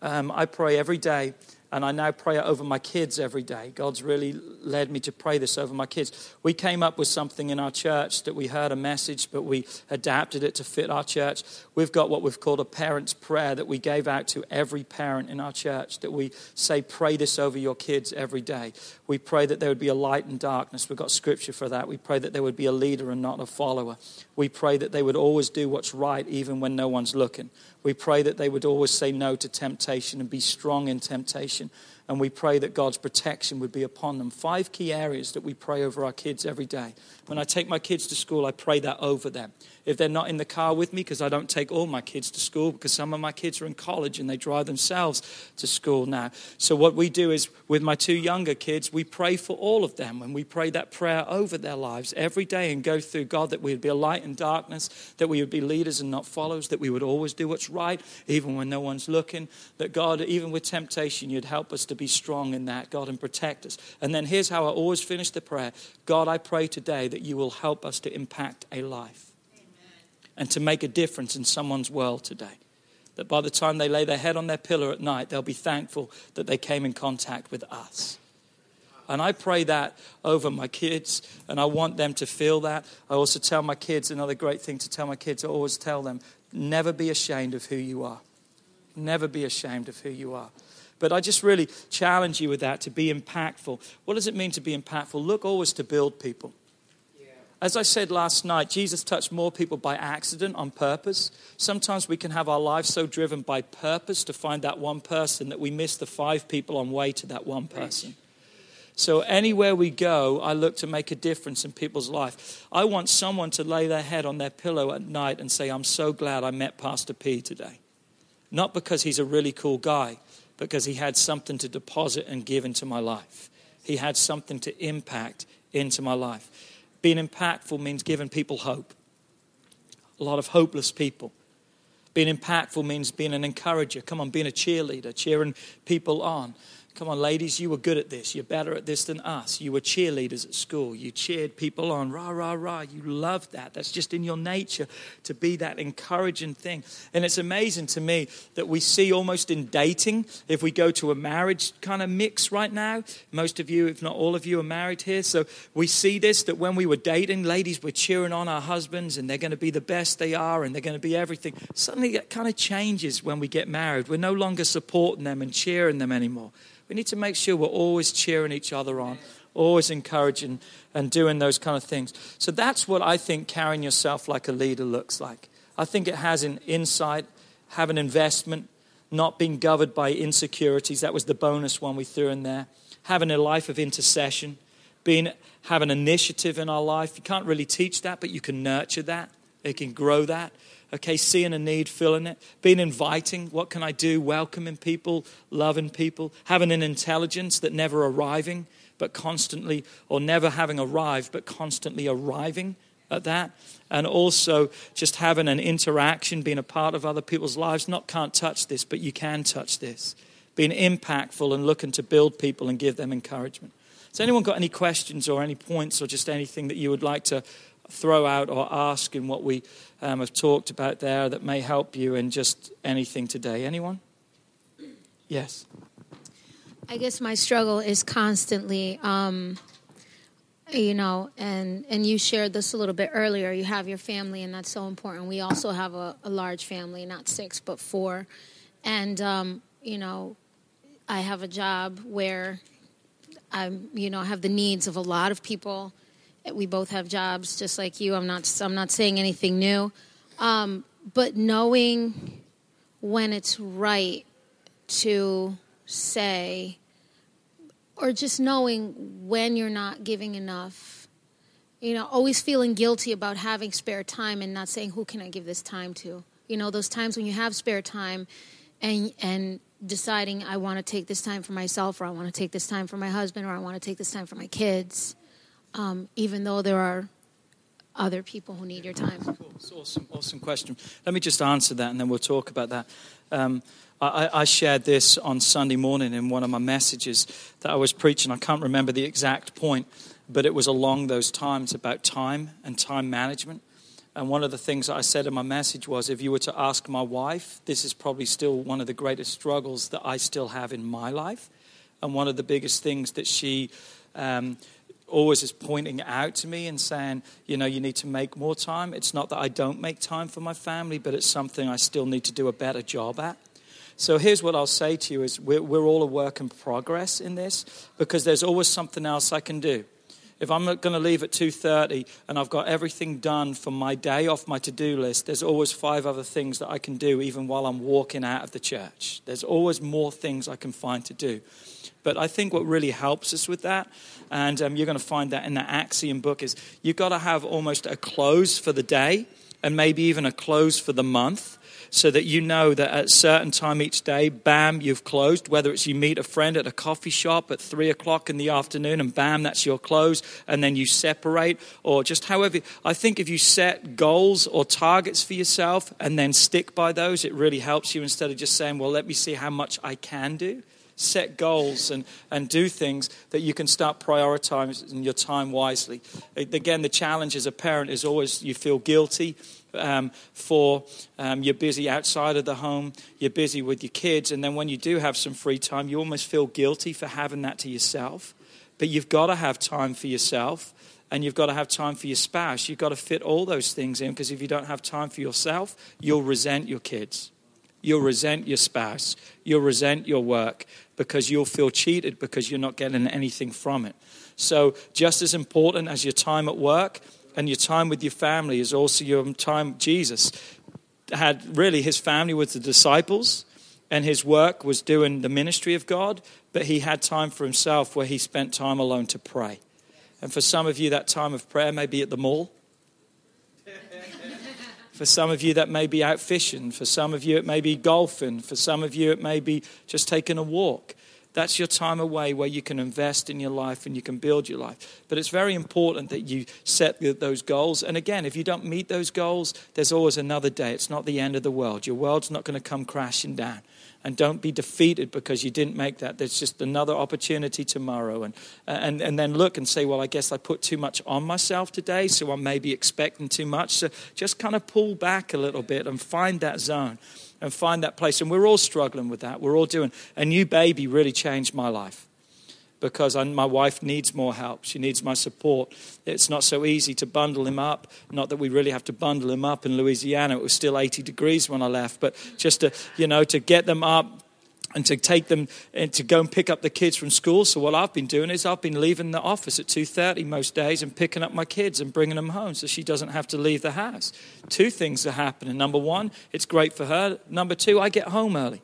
Um, I pray every day And I now pray it over my kids every day. God's really led me to pray this over my kids. We came up with something in our church that we heard a message, but we adapted it to fit our church. We've got what we've called a parent's prayer that we gave out to every parent in our church that we say, pray this over your kids every day. We pray that there would be a light in darkness. We've got scripture for that. We pray that there would be a leader and not a follower. We pray that they would always do what's right even when no one's looking. We pray that they would always say no to temptation and be strong in temptation. And we pray that God's protection would be upon them. Five key areas that we pray over our kids every day. When I take my kids to school, I pray that over them if they're not in the car with me, because I don't take all my kids to school, because some of my kids are in college and they drive themselves to school now. So, what we do is with my two younger kids, we pray for all of them and we pray that prayer over their lives every day and go through God that we would be a light in darkness, that we would be leaders and not followers, that we would always do what's right, even when no one's looking, that God, even with temptation, you'd help us to be strong in that, God, and protect us. And then here's how I always finish the prayer God, I pray today that you will help us to impact a life and to make a difference in someone's world today. That by the time they lay their head on their pillow at night, they'll be thankful that they came in contact with us. And I pray that over my kids, and I want them to feel that. I also tell my kids another great thing to tell my kids, I always tell them, never be ashamed of who you are. Never be ashamed of who you are. But I just really challenge you with that to be impactful. What does it mean to be impactful? Look always to build people. As I said last night, Jesus touched more people by accident on purpose. Sometimes we can have our lives so driven by purpose to find that one person that we miss the five people on way to that one person. So anywhere we go, I look to make a difference in people's life. I want someone to lay their head on their pillow at night and say, I'm so glad I met Pastor P today. Not because he's a really cool guy, because he had something to deposit and give into my life. He had something to impact into my life. Being impactful means giving people hope. A lot of hopeless people. Being impactful means being an encourager. Come on, being a cheerleader, cheering people on. Come on, ladies, you were good at this. You're better at this than us. You were cheerleaders at school. You cheered people on. Rah, rah, rah. You loved that. That's just in your nature to be that encouraging thing. And it's amazing to me that we see almost in dating, if we go to a marriage kind of mix right now, most of you, if not all of you, are married here. So we see this that when we were dating, ladies were cheering on our husbands and they're going to be the best they are and they're going to be everything. Suddenly that kind of changes when we get married. We're no longer supporting them and cheering them anymore. We need to make sure we're always cheering each other on, always encouraging and doing those kind of things. So that's what I think carrying yourself like a leader looks like. I think it has an insight, have an investment, not being governed by insecurities. That was the bonus one we threw in there. Having a life of intercession, being have an initiative in our life. You can't really teach that, but you can nurture that. It can grow that okay, seeing a need, filling it, being inviting, what can I do, welcoming people, loving people, having an intelligence that never arriving, but constantly, or never having arrived, but constantly arriving at that. And also just having an interaction, being a part of other people's lives. Not can't touch this, but you can touch this. Being impactful and looking to build people and give them encouragement. Has anyone got any questions or any points or just anything that you would like to throw out or ask in what we um, have talked about there that may help you in just anything today? Anyone? Yes.
I guess my struggle is constantly, um, you know, and and you shared this a little bit earlier. You have your family, and that's so important. We also have a, a large family, not six but four, and um, you know, I have a job where I'm, you know, I have the needs of a lot of people we both have jobs, just like you. I'm not. I'm not saying anything new, um, but knowing when it's right to say, or just knowing when you're not giving enough. You know, always feeling guilty about having spare time and not saying, "Who can I give this time to?" You know, those times when you have spare time, and and deciding I want to take this time for myself, or I want to take this time for my husband, or I want to take this time for my kids um, even though there are other people who need your time.
Cool. awesome, awesome question. Let me just answer that, and then we'll talk about that. Um, I, I, shared this on Sunday morning in one of my messages that I was preaching. I can't remember the exact point, but it was along those times about time and time management. And one of the things that I said in my message was if you were to ask my wife, this is probably still one of the greatest struggles that I still have in my life. And one of the biggest things that she um, always is pointing out to me and saying, you know, you need to make more time. It's not that I don't make time for my family, but it's something I still need to do a better job at. So here's what I'll say to you is we're, we're all a work in progress in this because there's always something else I can do. If I'm going to leave at 2:30 and I've got everything done for my day off my to-do list, there's always five other things that I can do even while I'm walking out of the church. There's always more things I can find to do. But I think what really helps us with that, and um, you're going to find that in the Axiom book, is you've got to have almost a close for the day and maybe even a close for the month so that you know that at a certain time each day, bam, you've closed. Whether it's you meet a friend at a coffee shop at three o'clock in the afternoon and bam, that's your close, and then you separate, or just however. I think if you set goals or targets for yourself and then stick by those, it really helps you instead of just saying, well, let me see how much I can do set goals and, and do things that you can start prioritizing your time wisely. Again, the challenge as a parent is always you feel guilty um, for um, you're busy outside of the home, you're busy with your kids, and then when you do have some free time, you almost feel guilty for having that to yourself. But you've got to have time for yourself and you've got to have time for your spouse. You've got to fit all those things in because if you don't have time for yourself, you'll resent your kids. You'll resent your spouse. You'll resent your work because you'll feel cheated because you're not getting anything from it. So, just as important as your time at work, and your time with your family is also your time. Jesus had really his family with the disciples, and his work was doing the ministry of God, but he had time for himself where he spent time alone to pray. And for some of you, that time of prayer may be at the mall. For some of you, that may be out fishing. For some of you, it may be golfing. For some of you, it may be just taking a walk. That's your time away where you can invest in your life and you can build your life. But it's very important that you set those goals. And again, if you don't meet those goals, there's always another day. It's not the end of the world. Your world's not going to come crashing down. And don't be defeated because you didn't make that. There's just another opportunity tomorrow. And, and, and then look and say, well, I guess I put too much on myself today, so I'm maybe expecting too much. So just kind of pull back a little bit and find that zone and find that place. And we're all struggling with that. We're all doing. A new baby really changed my life because I, my wife needs more help. She needs my support. It's not so easy to bundle him up. Not that we really have to bundle him up in Louisiana. It was still 80 degrees when I left, but just to, you know, to get them up, and to take them and to go and pick up the kids from school. So what I've been doing is I've been leaving the office at 2:30 most days and picking up my kids and bringing them home so she doesn't have to leave the house. Two things are happening. Number 1, it's great for her. Number 2, I get home early.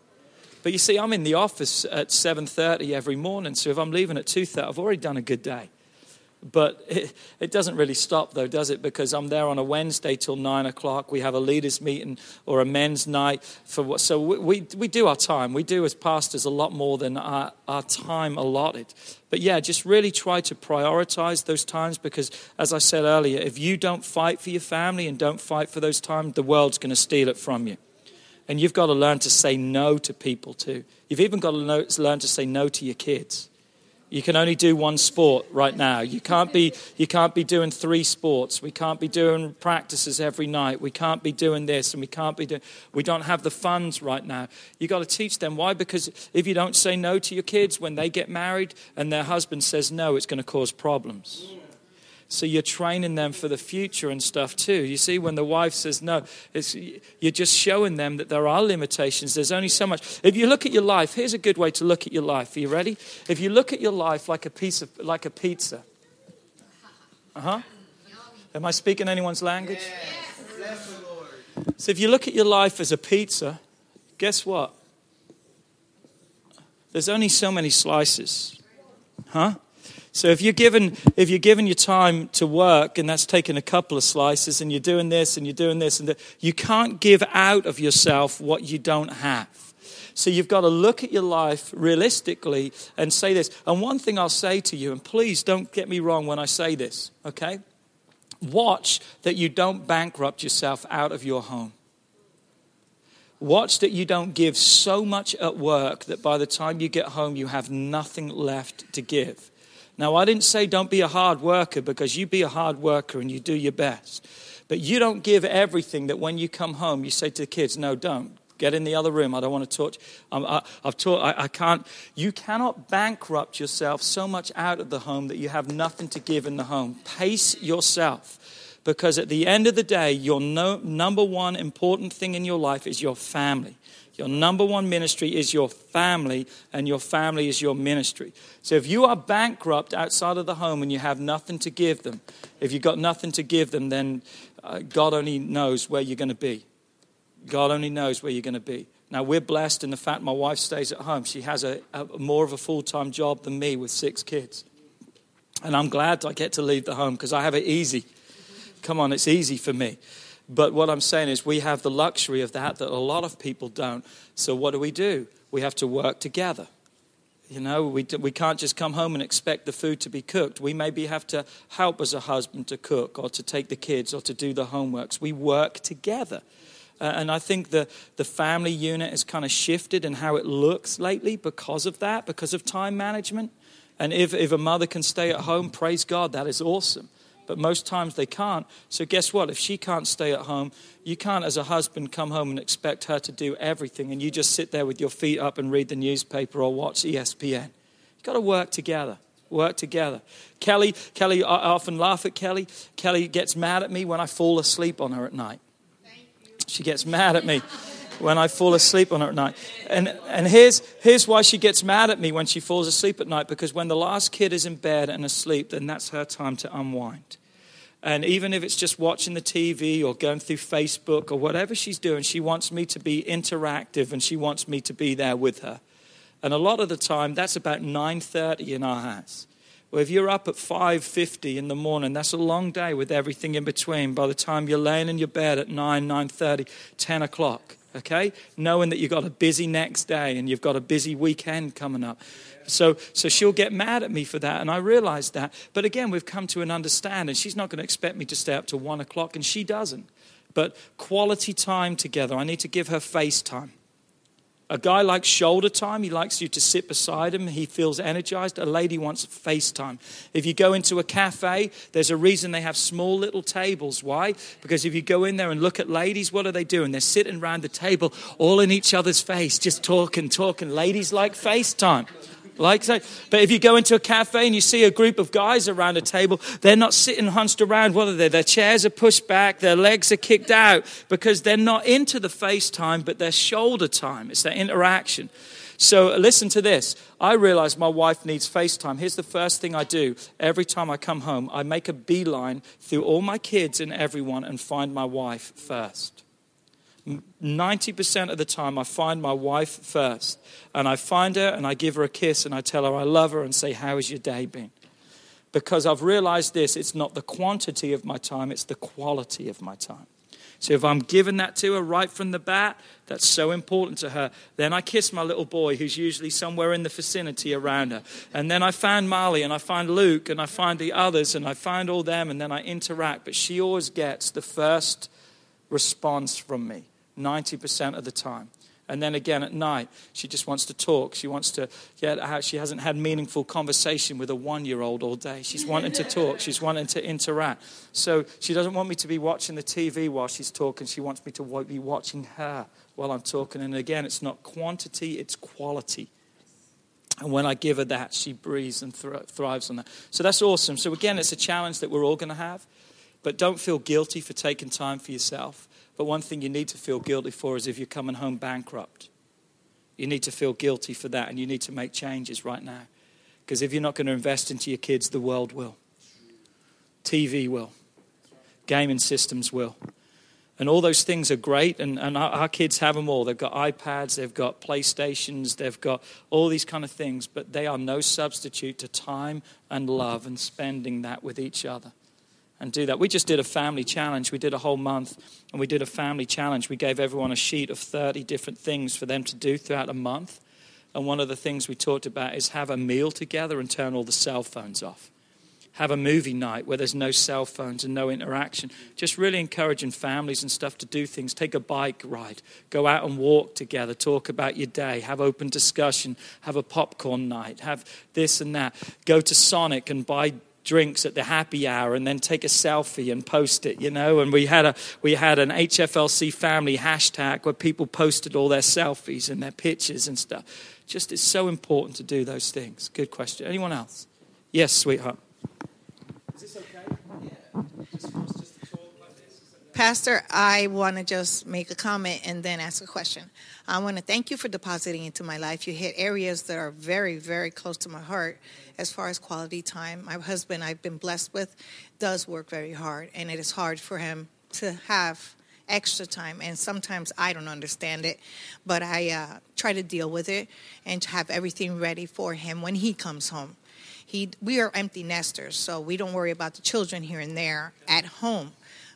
But you see I'm in the office at 7:30 every morning, so if I'm leaving at 2:30, I've already done a good day. But it, it, doesn't really stop, though, does it? Because I'm there on a Wednesday till nine o'clock. We have a leaders' meeting or a men's night for what. So we, we, we do our time. We do as pastors a lot more than our, our time allotted. But yeah, just really try to prioritize those times because, as I said earlier, if you don't fight for your family and don't fight for those times, the world's going to steal it from you. And you've got to learn to say no to people too. You've even got to learn to say no to your kids. You can only do one sport right now. You can't be, you can't be doing three sports. We can't be doing practices every night. We can't be doing this and we can't be doing, we don't have the funds right now. You've got to teach them. Why? Because if you don't say no to your kids when they get married and their husband says no, it's going to cause problems. So you're training them for the future and stuff too. You see, when the wife says no, you're just showing them that there are limitations. There's only so much. If you look at your life, here's a good way to look at your life. Are you ready? If you look at your life like a piece of, like a pizza. Uh huh. Am I speaking anyone's language? Yes. So if you look at your life as a pizza, guess what? There's only so many slices. Huh? So if you're given if you're given your time to work and that's taking a couple of slices and you're doing this and you're doing this and that, you can't give out of yourself what you don't have. So you've got to look at your life realistically and say this. And one thing I'll say to you, and please don't get me wrong when I say this, okay? Watch that you don't bankrupt yourself out of your home. Watch that you don't give so much at work that by the time you get home, you have nothing left to give. Now, I didn't say don't be a hard worker because you be a hard worker and you do your best. But you don't give everything that when you come home, you say to the kids, no, don't. Get in the other room. I don't want to talk. Um, I, have taught. I, I can't. You cannot bankrupt yourself so much out of the home that you have nothing to give in the home. Pace yourself, because at the end of the day, your no, number one important thing in your life is your family. Your number one ministry is your family, and your family is your ministry. So if you are bankrupt outside of the home and you have nothing to give them, if you've got nothing to give them, then uh, God only knows where you're going to be. God only knows where you're going to be. Now, we're blessed in the fact my wife stays at home. She has a, a more of a full time job than me with six kids. And I'm glad I get to leave the home because I have it easy. Come on, it's easy for me. But what I'm saying is, we have the luxury of that that a lot of people don't. So, what do we do? We have to work together. You know, we, we can't just come home and expect the food to be cooked. We maybe have to help as a husband to cook or to take the kids or to do the homeworks. We work together. Uh, and I think the, the family unit has kind of shifted in how it looks lately because of that, because of time management. And if, if a mother can stay at home, praise God, that is awesome. But most times they can't. So, guess what? If she can't stay at home, you can't, as a husband, come home and expect her to do everything, and you just sit there with your feet up and read the newspaper or watch ESPN. You've got to work together work together. Kelly, Kelly, I often laugh at Kelly. Kelly gets mad at me when I fall asleep on her at night. She gets mad at me when I fall asleep on her at night. And, and here's, here's why she gets mad at me when she falls asleep at night because when the last kid is in bed and asleep, then that's her time to unwind. And even if it's just watching the TV or going through Facebook or whatever she's doing, she wants me to be interactive and she wants me to be there with her. And a lot of the time, that's about 9.30 in our house. Well, if you're up at 5.50 in the morning, that's a long day with everything in between. By the time you're laying in your bed at 9, 9.30, 10 o'clock, okay? Knowing that you've got a busy next day and you've got a busy weekend coming up. So, so she'll get mad at me for that, and I realize that. But again, we've come to an understanding. She's not going to expect me to stay up to 1 o'clock, and she doesn't. But quality time together, I need to give her face time. A guy likes shoulder time. He likes you to sit beside him. He feels energized. A lady wants face time. If you go into a cafe, there's a reason they have small little tables. Why? Because if you go in there and look at ladies, what are they doing? They're sitting around the table, all in each other's face, just talking, talking. Ladies like face time. Like that. But if you go into a cafe and you see a group of guys around a table, they're not sitting hunched around. What are they? Their chairs are pushed back, their legs are kicked out because they're not into the face time, but their shoulder time. It's their interaction. So listen to this. I realize my wife needs FaceTime. Here's the first thing I do. Every time I come home, I make a beeline through all my kids and everyone and find my wife first. 90% of the time, I find my wife first. And I find her and I give her a kiss and I tell her I love her and say, How has your day been? Because I've realized this it's not the quantity of my time, it's the quality of my time. So if I'm giving that to her right from the bat, that's so important to her. Then I kiss my little boy who's usually somewhere in the vicinity around her. And then I find Molly and I find Luke and I find the others and I find all them and then I interact. But she always gets the first response from me. 90% of the time. And then again at night, she just wants to talk. She wants to get out. She hasn't had meaningful conversation with a one year old all day. She's wanting to talk. She's wanting to interact. So she doesn't want me to be watching the TV while she's talking. She wants me to be watching her while I'm talking. And again, it's not quantity, it's quality. And when I give her that, she breathes and thrives on that. So that's awesome. So again, it's a challenge that we're all going to have. But don't feel guilty for taking time for yourself. But one thing you need to feel guilty for is if you're coming home bankrupt. You need to feel guilty for that and you need to make changes right now. Because if you're not going to invest into your kids, the world will. TV will. Gaming systems will. And all those things are great, and, and our, our, kids have them all. They've got iPads, they've got PlayStations, they've got all these kind of things, but they are no substitute to time and love and spending that with each other and do that. We just did a family challenge. We did a whole month and we did a family challenge. We gave everyone a sheet of 30 different things for them to do throughout a month. And one of the things we talked about is have a meal together and turn all the cell phones off. Have a movie night where there's no cell phones and no interaction. Just really encouraging families and stuff to do things. Take a bike ride, go out and walk together, talk about your day, have open discussion, have a popcorn night, have this and that. Go to Sonic and buy drinks at the happy hour and then take a selfie and post it, you know. And we had a we had an HFLC family hashtag where people posted all their selfies and their pictures and stuff. Just it's so important to do those things. Good question. Anyone else? Yes, sweetheart. Is this okay? Yeah.
Pastor, I want to just make a comment and then ask a question. I want to thank you for depositing into my life. You hit areas that are very, very close to my heart as far as quality time. My husband, I've been blessed with, does work very hard, and it is hard for him to have extra time. And sometimes I don't understand it, but I uh, try to deal with it and to have everything ready for him when he comes home. He, we are empty nesters, so we don't worry about the children here and there at home.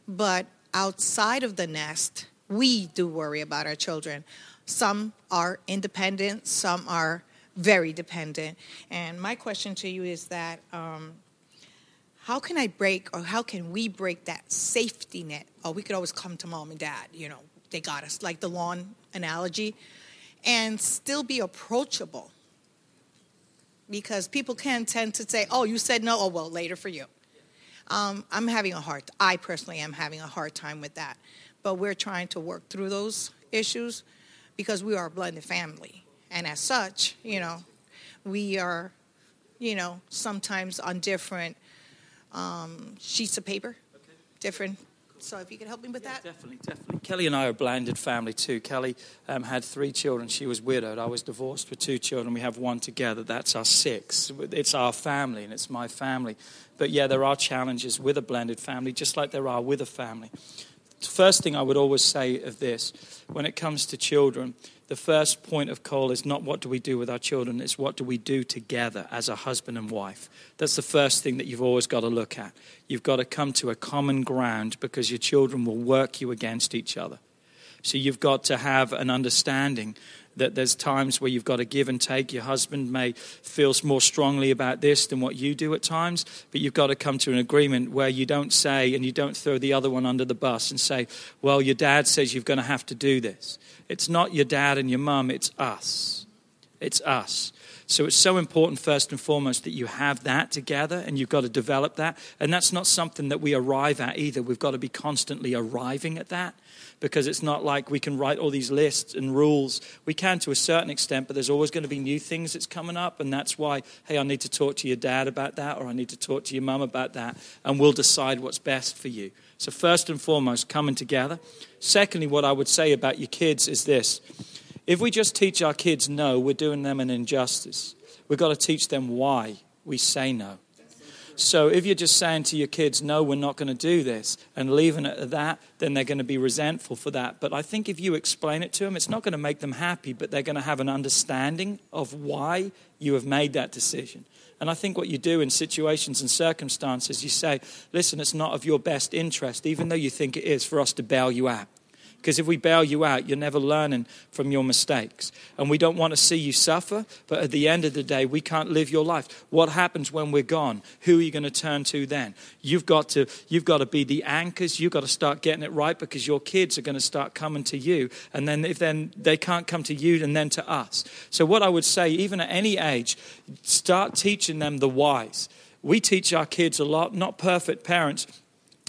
But outside of the nest, we do worry about our children. Some are independent, some are very dependent. And my question to you is that um, how can I break or how can we break that safety net? Oh, we could always come to mom and dad, you know, they got us, like the lawn analogy, and still be approachable. Because people can tend to say, oh, you said no, oh, well, later for you. Um, I'm having a hard. I personally am having a hard time with that, but we're trying to work through those issues because we are a blended family, and as such, you know, we are, you know, sometimes on different um, sheets of paper, different. So if you could help me with
Yeah,
that.
definitely, definitely. Kelly and I are a blended family too. Kelly um, had three children. She was widowed. I was divorced with two children. We have one together. That's our six. It's our family and it's my family. But yeah, there are challenges with a blended family, just like there are with a family. The first thing I would always say of this, when it comes to children, the first point of call is not what do we do with our children, it's what do we do together as a husband and wife. That's the first thing that you've always got to look at. You've got to come to a common ground because your children will work you against each other. So you've got to have an understanding that there's times where you've got to give and take. Your husband may feel more strongly about this than what you do at times, but you've got to come to an agreement where you don't say and you don't throw the other one under the bus and say, well, your dad says you're going to have to do this. It's not your dad and your mum, it's us. It's us. So it's so important, first and foremost, that you have that together and you've got to develop that. And that's not something that we arrive at either. We've got to be constantly arriving at that because it's not like we can write all these lists and rules. We can to a certain extent, but there's always going to be new things that's coming up. And that's why, hey, I need to talk to your dad about that or I need to talk to your mum about that. And we'll decide what's best for you. So, first and foremost, coming together. Secondly, what I would say about your kids is this if we just teach our kids no, we're doing them an injustice. We've got to teach them why we say no. So if you're just saying to your kids, no, we're not going to do this, and leaving it at that, then they're going to be resentful for that. But I think if you explain it to them, it's not going to make them happy, but they're going to have an understanding of why you have made that decision. And I think what you do in situations and circumstances, you say, listen, it's not of your best interest, even though you think it is, for us to bail you out. Because if we bail you out, you're never learning from your mistakes. And we don't want to see you suffer, but at the end of the day, we can't live your life. What happens when we're gone? Who are you going to turn to then? You've got to, you've got to be the anchors. You've got to start getting it right because your kids are going to start coming to you. And then if then they can't come to you and then to us. So what I would say, even at any age, start teaching them the whys. We teach our kids a lot, not perfect parents,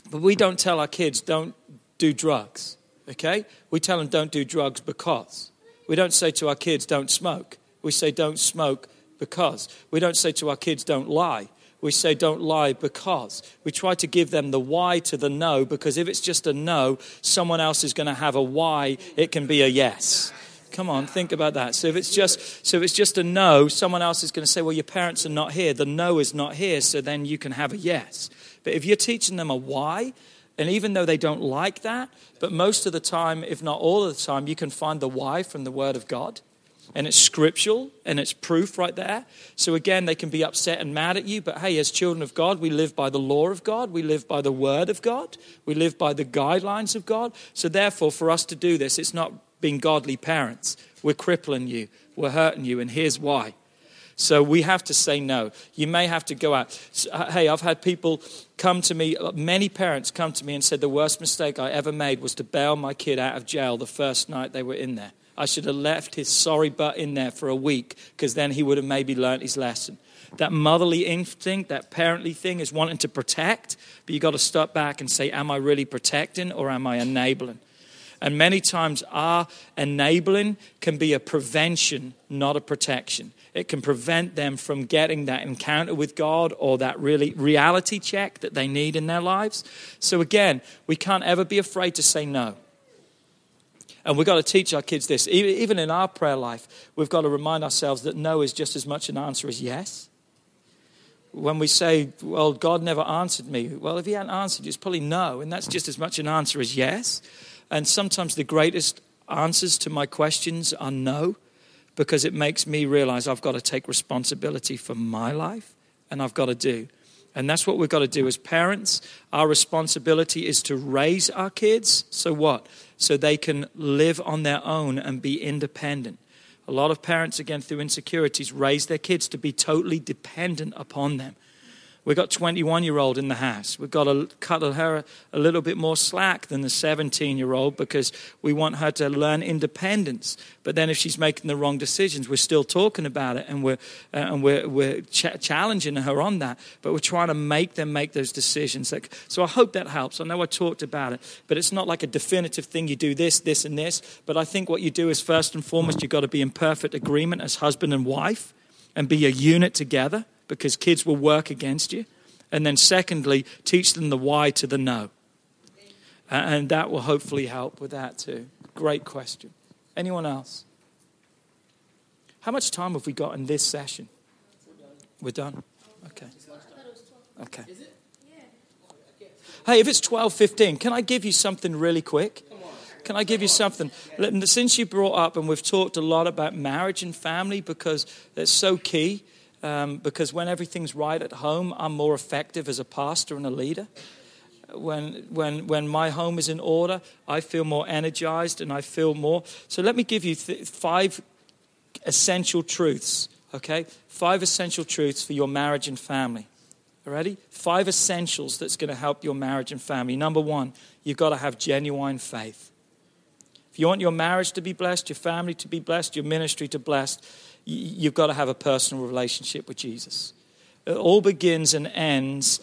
but we don't tell our kids don't do drugs okay? We tell them don't do drugs because. We don't say to our kids don't smoke. We say don't smoke because. We don't say to our kids don't lie. We say don't lie because. We try to give them the why to the no because if it's just a no, someone else is going to have a why. It can be a yes. Come on, think about that. So if it's just so if it's just a no, someone else is going to say, "Well, your parents are not here. The no is not here." So then you can have a yes. But if you're teaching them a why, and even though they don't like that, but most of the time, if not all of the time, you can find the why from the Word of God. And it's scriptural and it's proof right there. So again, they can be upset and mad at you, but hey, as children of God, we live by the law of God, we live by the Word of God, we live by the guidelines of God. So therefore, for us to do this, it's not being godly parents. We're crippling you, we're hurting you, and here's why. So we have to say no. You may have to go out. Uh, hey, I've had people come to me, uh, many parents come to me and said the worst mistake I ever made was to bail my kid out of jail the first night they were in there. I should have left his sorry butt in there for a week because then he would have maybe learned his lesson. That motherly instinct, that parently thing is wanting to protect, but you've got to step back and say, Am I really protecting or am I enabling? And many times, our enabling can be a prevention, not a protection. It can prevent them from getting that encounter with God or that really reality check that they need in their lives. So, again, we can't ever be afraid to say no. And we've got to teach our kids this. Even in our prayer life, we've got to remind ourselves that no is just as much an answer as yes. When we say, well, God never answered me, well, if He hadn't answered you, it's probably no. And that's just as much an answer as yes. And sometimes the greatest answers to my questions are no, because it makes me realize I've got to take responsibility for my life and I've got to do. And that's what we've got to do as parents. Our responsibility is to raise our kids. So what? So they can live on their own and be independent. A lot of parents, again, through insecurities, raise their kids to be totally dependent upon them. We've got 21 year old in the house. We've got to cut her a little bit more slack than the 17 year old because we want her to learn independence. But then if she's making the wrong decisions, we're still talking about it and we're, uh, and we're, we're ch- challenging her on that. But we're trying to make them make those decisions. So I hope that helps. I know I talked about it, but it's not like a definitive thing. You do this, this, and this. But I think what you do is first and foremost, you've got to be in perfect agreement as husband and wife and be a unit together because kids will work against you. And then, secondly, teach them the why to the no. And that will hopefully help with that too. Great question. Anyone else? How much time have we got in this session? We're done. Okay. Okay. Hey, if it's 12:15, can I give you something really quick? Can I give you something? Since you brought up, and we've talked a lot about marriage and family because it's so key um, because when everything's right at home, I'm more effective as a pastor and a leader. When, when, when my home is in order, I feel more energized and I feel more. So let me give you th- five essential truths, okay? Five essential truths for your marriage and family. Ready? Five essentials that's going to help your marriage and family. Number one, you've got to have genuine faith. If you want your marriage to be blessed, your family to be blessed, your ministry to blessed, you've got to have a personal relationship with Jesus. It all begins and ends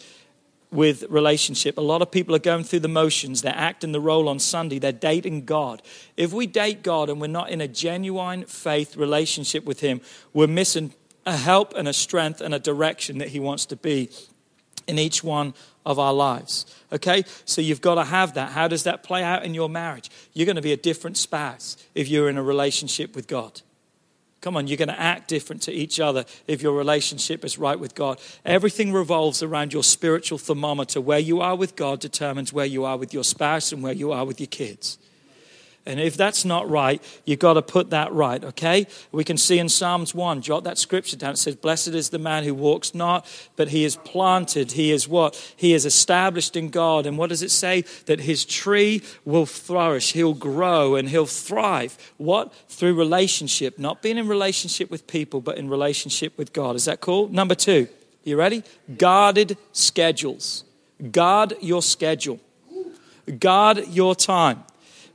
with relationship. A lot of people are going through the motions. They're acting the role on Sunday. They're dating God. If we date God and we're not in a genuine faith relationship with Him, we're missing a help and a strength and a direction that He wants to be in each one of our lives. Okay? So you've got to have that. How does that play out in your marriage? You're going to be a different spouse if you're in a relationship with God. Come on, you're going to act different to each other if your relationship is right with God. Everything revolves around your spiritual thermometer. Where you are with God determines where you are with your spouse and where you are with your kids. And if that's not right, you've got to put that right, okay? We can see in Psalms 1, jot that scripture down. It says, Blessed is the man who walks not, but he is planted. He is what? He is established in God. And what does it say? That his tree will flourish, he'll grow, and he'll thrive. What? Through relationship. Not being in relationship with people, but in relationship with God. Is that cool? Number two, you ready? Guarded schedules. Guard your schedule, guard your time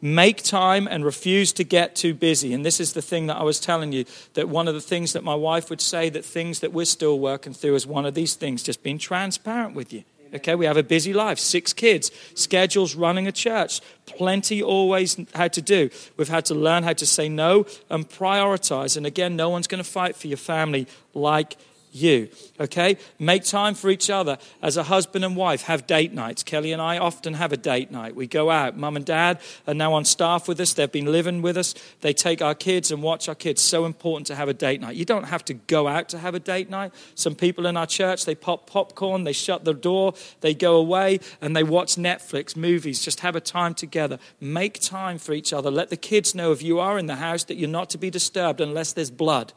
make time and refuse to get too busy. And this is the thing that I was telling you that one of the things that my wife would say that things that we're still working through is one of these things, just being transparent with you. Okay, we have a busy life, six kids, schedules, running a church, plenty always had to do. We've had to learn how to say no and prioritize. And again, no one's going to fight for your family like you. Okay? Make time for each other as a husband and wife. Have date nights. Kelly and I often have a date night. We go out. Mum and dad are now on staff with us. They've been living with us. They take our kids and watch our kids. So important to have a date night. You don't have to go out to have a date night. Some people in our church, they pop popcorn, they shut the door, they go away, and they watch Netflix, movies. Just have a time together. Make time for each other. Let the kids know if you are in the house that you're not to be disturbed unless there's blood.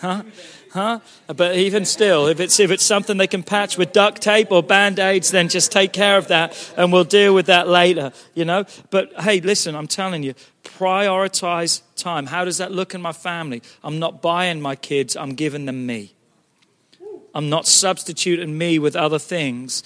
Huh? Huh? But even still, if it's, if it's something they can patch with duct tape or band aids, then just take care of that and we'll deal with that later, you know? But hey, listen, I'm telling you, prioritize time. How does that look in my family? I'm not buying my kids, I'm giving them me. I'm not substituting me with other things.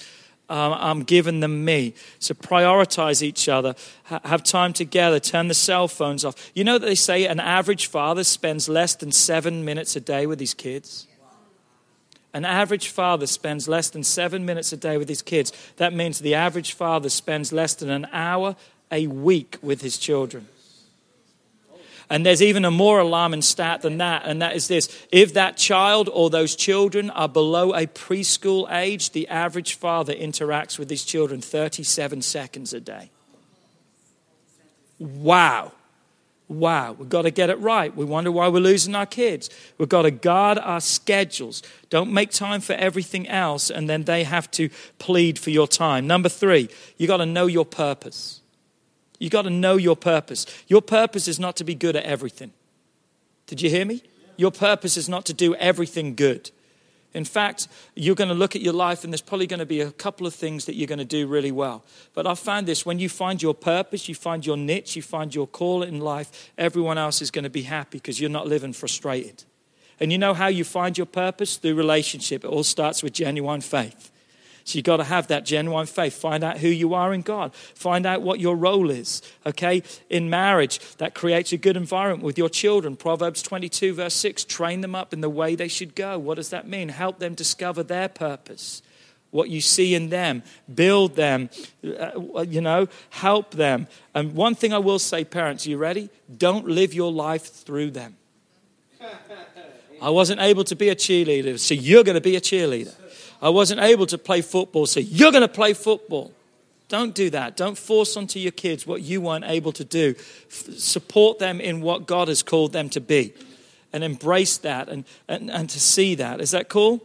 Um, I'm giving them me. So prioritize each other. Ha- have time together. Turn the cell phones off. You know that they say an average father spends less than seven minutes a day with his kids? An average father spends less than seven minutes a day with his kids. That means the average father spends less than an hour a week with his children. And there's even a more alarming stat than that, and that is this if that child or those children are below a preschool age, the average father interacts with his children 37 seconds a day. Wow. Wow, we've got to get it right. We wonder why we're losing our kids. We've got to guard our schedules. Don't make time for everything else, and then they have to plead for your time. Number three, you've got to know your purpose. You've got to know your purpose. Your purpose is not to be good at everything. Did you hear me? Your purpose is not to do everything good. In fact, you're going to look at your life and there's probably going to be a couple of things that you're going to do really well. But I've found this when you find your purpose, you find your niche, you find your call in life, everyone else is going to be happy because you're not living frustrated. And you know how you find your purpose? Through relationship. It all starts with genuine faith. So you've got to have that genuine faith. Find out who you are in God. Find out what your role is. Okay? In marriage, that creates a good environment with your children. Proverbs 22, verse 6 train them up in the way they should go. What does that mean? Help them discover their purpose. What you see in them, build them, uh, you know, help them. And one thing I will say, parents, are you ready? Don't live your life through them. I wasn't able to be a cheerleader, so you're going to be a cheerleader. I wasn't able to play football, so you're going to play football. Don't do that. Don't force onto your kids what you weren't able to do. F- support them in what God has called them to be and embrace that and, and, and to see that. Is that cool?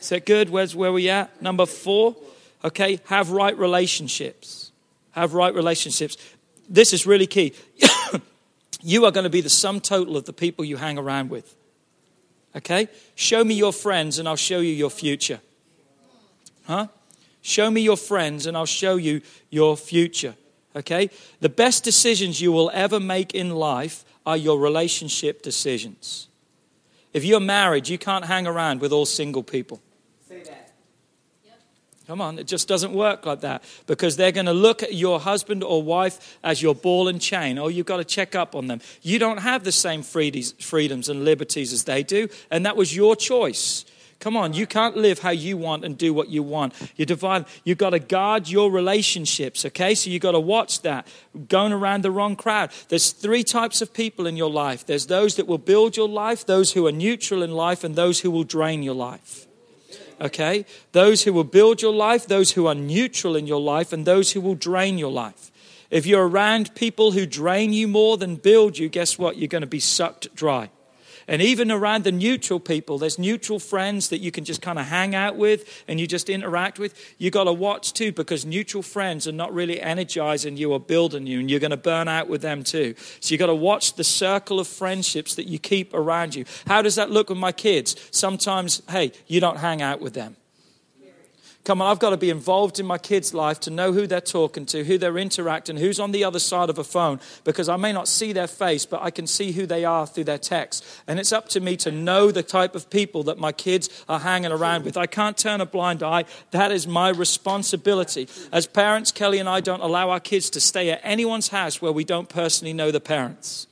Is that good? Where's where we at? Number four. Okay, have right relationships. Have right relationships. This is really key. you are going to be the sum total of the people you hang around with. Okay? Show me your friends and I'll show you your future. Huh? Show me your friends and I'll show you your future. Okay? The best decisions you will ever make in life are your relationship decisions. If you're married, you can't hang around with all single people. Say that. Come on, it just doesn't work like that because they're going to look at your husband or wife as your ball and chain. Oh, you've got to check up on them. You don't have the same freedoms and liberties as they do, and that was your choice. Come on, you can't live how you want and do what you want. You're divine. You've got to guard your relationships, okay? So you've got to watch that. Going around the wrong crowd. There's three types of people in your life there's those that will build your life, those who are neutral in life, and those who will drain your life. Okay? Those who will build your life, those who are neutral in your life, and those who will drain your life. If you're around people who drain you more than build you, guess what? You're going to be sucked dry. And even around the neutral people, there's neutral friends that you can just kind of hang out with and you just interact with. You got to watch too because neutral friends are not really energizing you or building you, and you're going to burn out with them too. So you got to watch the circle of friendships that you keep around you. How does that look with my kids? Sometimes, hey, you don't hang out with them. Come on, I've got to be involved in my kids' life to know who they're talking to, who they're interacting, who's on the other side of a phone, because I may not see their face, but I can see who they are through their text. And it's up to me to know the type of people that my kids are hanging around with. I can't turn a blind eye. That is my responsibility. As parents, Kelly and I don't allow our kids to stay at anyone's house where we don't personally know the parents.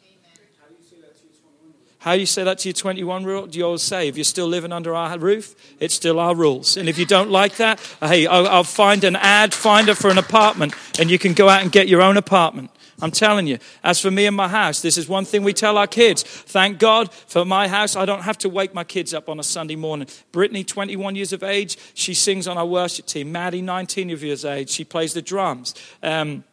How do you say that to your 21 rule? Do you always say, if you're still living under our roof, it's still our rules? And if you don't like that, hey, I'll, I'll find an ad finder for an apartment and you can go out and get your own apartment. I'm telling you. As for me and my house, this is one thing we tell our kids. Thank God for my house. I don't have to wake my kids up on a Sunday morning. Brittany, 21 years of age, she sings on our worship team. Maddie, 19 years of age, she plays the drums. Um,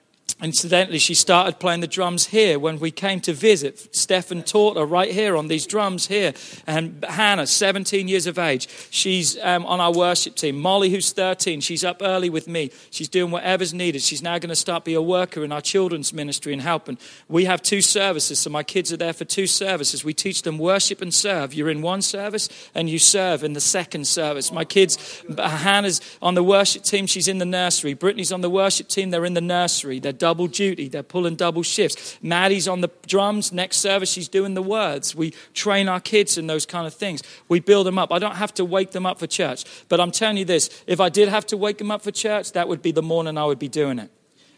Incidentally, she started playing the drums here when we came to visit. Stefan taught her right here on these drums here. And Hannah, 17 years of age, she's um, on our worship team. Molly, who's 13, she's up early with me. She's doing whatever's needed. She's now going to start be a worker in our children's ministry and helping. We have two services, so my kids are there for two services. We teach them worship and serve. You're in one service and you serve in the second service. My kids, Hannah's on the worship team. She's in the nursery. Brittany's on the worship team. They're in the nursery. They're double duty. They're pulling double shifts. Maddie's on the drums. Next service, she's doing the words. We train our kids in those kind of things. We build them up. I don't have to wake them up for church. But I'm telling you this if I did have to wake them up for church, that would be the morning I would be doing it.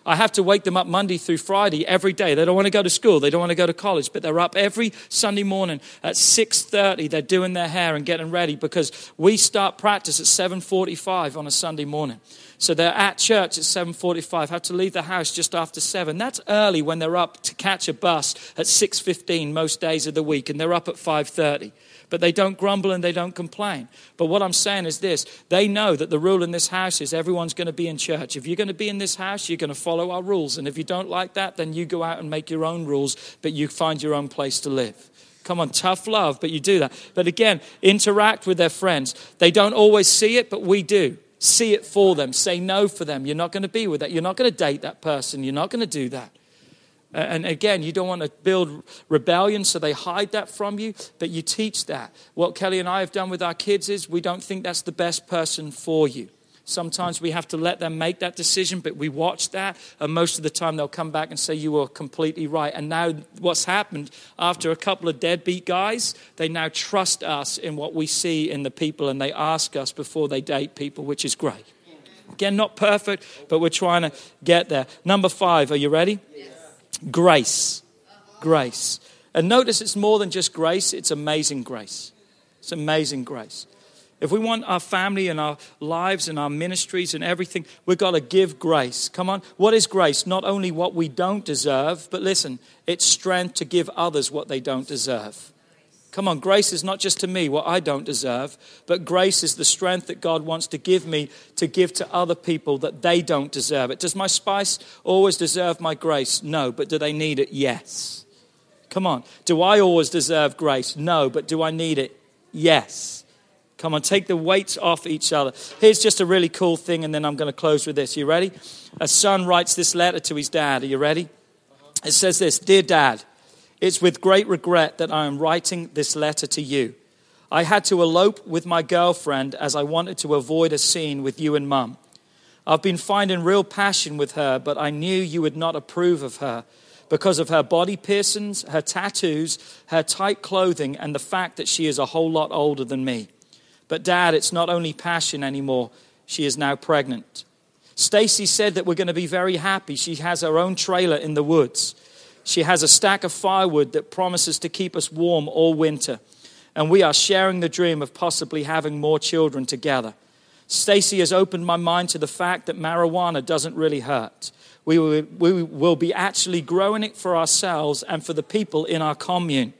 I have to wake them up Monday through Friday every day. They don't want to go to school, they don't want to go to college, but they're up every Sunday morning at 6:30. They're doing their hair and getting ready because we start practice at 7:45 on a Sunday morning. So they're at church at 7:45, have to leave the house just after 7. That's early when they're up to catch a bus at 6:15 most days of the week and they're up at 5:30 but they don't grumble and they don't complain. But what I'm saying is this they know that the rule in this house is everyone's going to be in church. If you're going to be in this house, you're going to follow our rules. And if you don't like that, then you go out and make your own rules, but you find your own place to live. Come on, tough love, but you do that. But again, interact with their friends. They don't always see it, but we do. See it for them. Say no for them. You're not going to be with that. You're not going to date that person. You're not going to do that. And again, you don't want to build rebellion, so they hide that from you, but you teach that. What Kelly and I have done with our kids is we don't think that's the best person for you. Sometimes we have to let them make that decision, but we watch that, and most of the time they'll come back and say, You were completely right. And now, what's happened after a couple of deadbeat guys, they now trust us in what we see in the people, and they ask us before they date people, which is great. Again, not perfect, but we're trying to get there. Number five, are you ready? Yes. Grace. Grace. And notice it's more than just grace, it's amazing grace. It's amazing grace. If we want our family and our lives and our ministries and everything, we've got to give grace. Come on. What is grace? Not only what we don't deserve, but listen, it's strength to give others what they don't deserve. Come on, grace is not just to me what I don't deserve, but grace is the strength that God wants to give me to give to other people that they don't deserve it. Does my spouse always deserve my grace? No, but do they need it? Yes. Come on. Do I always deserve grace? No, but do I need it? Yes. Come on, take the weights off each other. Here's just a really cool thing, and then I'm going to close with this. You ready? A son writes this letter to his dad. Are you ready? It says this Dear dad, it's with great regret that I am writing this letter to you. I had to elope with my girlfriend as I wanted to avoid a scene with you and mum. I've been finding real passion with her, but I knew you would not approve of her because of her body piercings, her tattoos, her tight clothing, and the fact that she is a whole lot older than me. But, Dad, it's not only passion anymore, she is now pregnant. Stacy said that we're going to be very happy. She has her own trailer in the woods. She has a stack of firewood that promises to keep us warm all winter. And we are sharing the dream of possibly having more children together. Stacy has opened my mind to the fact that marijuana doesn't really hurt. We will, we will be actually growing it for ourselves and for the people in our commune.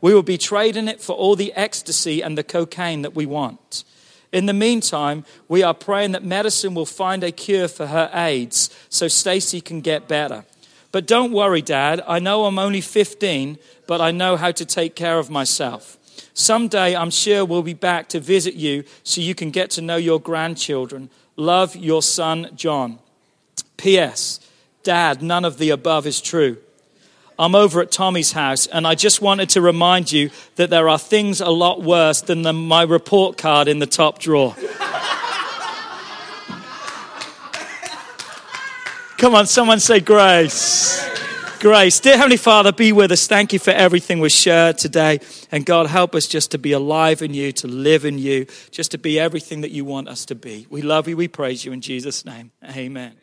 We will be trading it for all the ecstasy and the cocaine that we want. In the meantime, we are praying that medicine will find a cure for her AIDS so Stacy can get better. But don't worry, Dad. I know I'm only 15, but I know how to take care of myself. Someday I'm sure we'll be back to visit you so you can get to know your grandchildren. Love your son, John. P.S. Dad, none of the above is true. I'm over at Tommy's house, and I just wanted to remind you that there are things a lot worse than the, my report card in the top drawer. Come on, someone say grace. Grace. Dear Heavenly Father, be with us. Thank you for everything we shared today. And God, help us just to be alive in you, to live in you, just to be everything that you want us to be. We love you. We praise you in Jesus' name. Amen.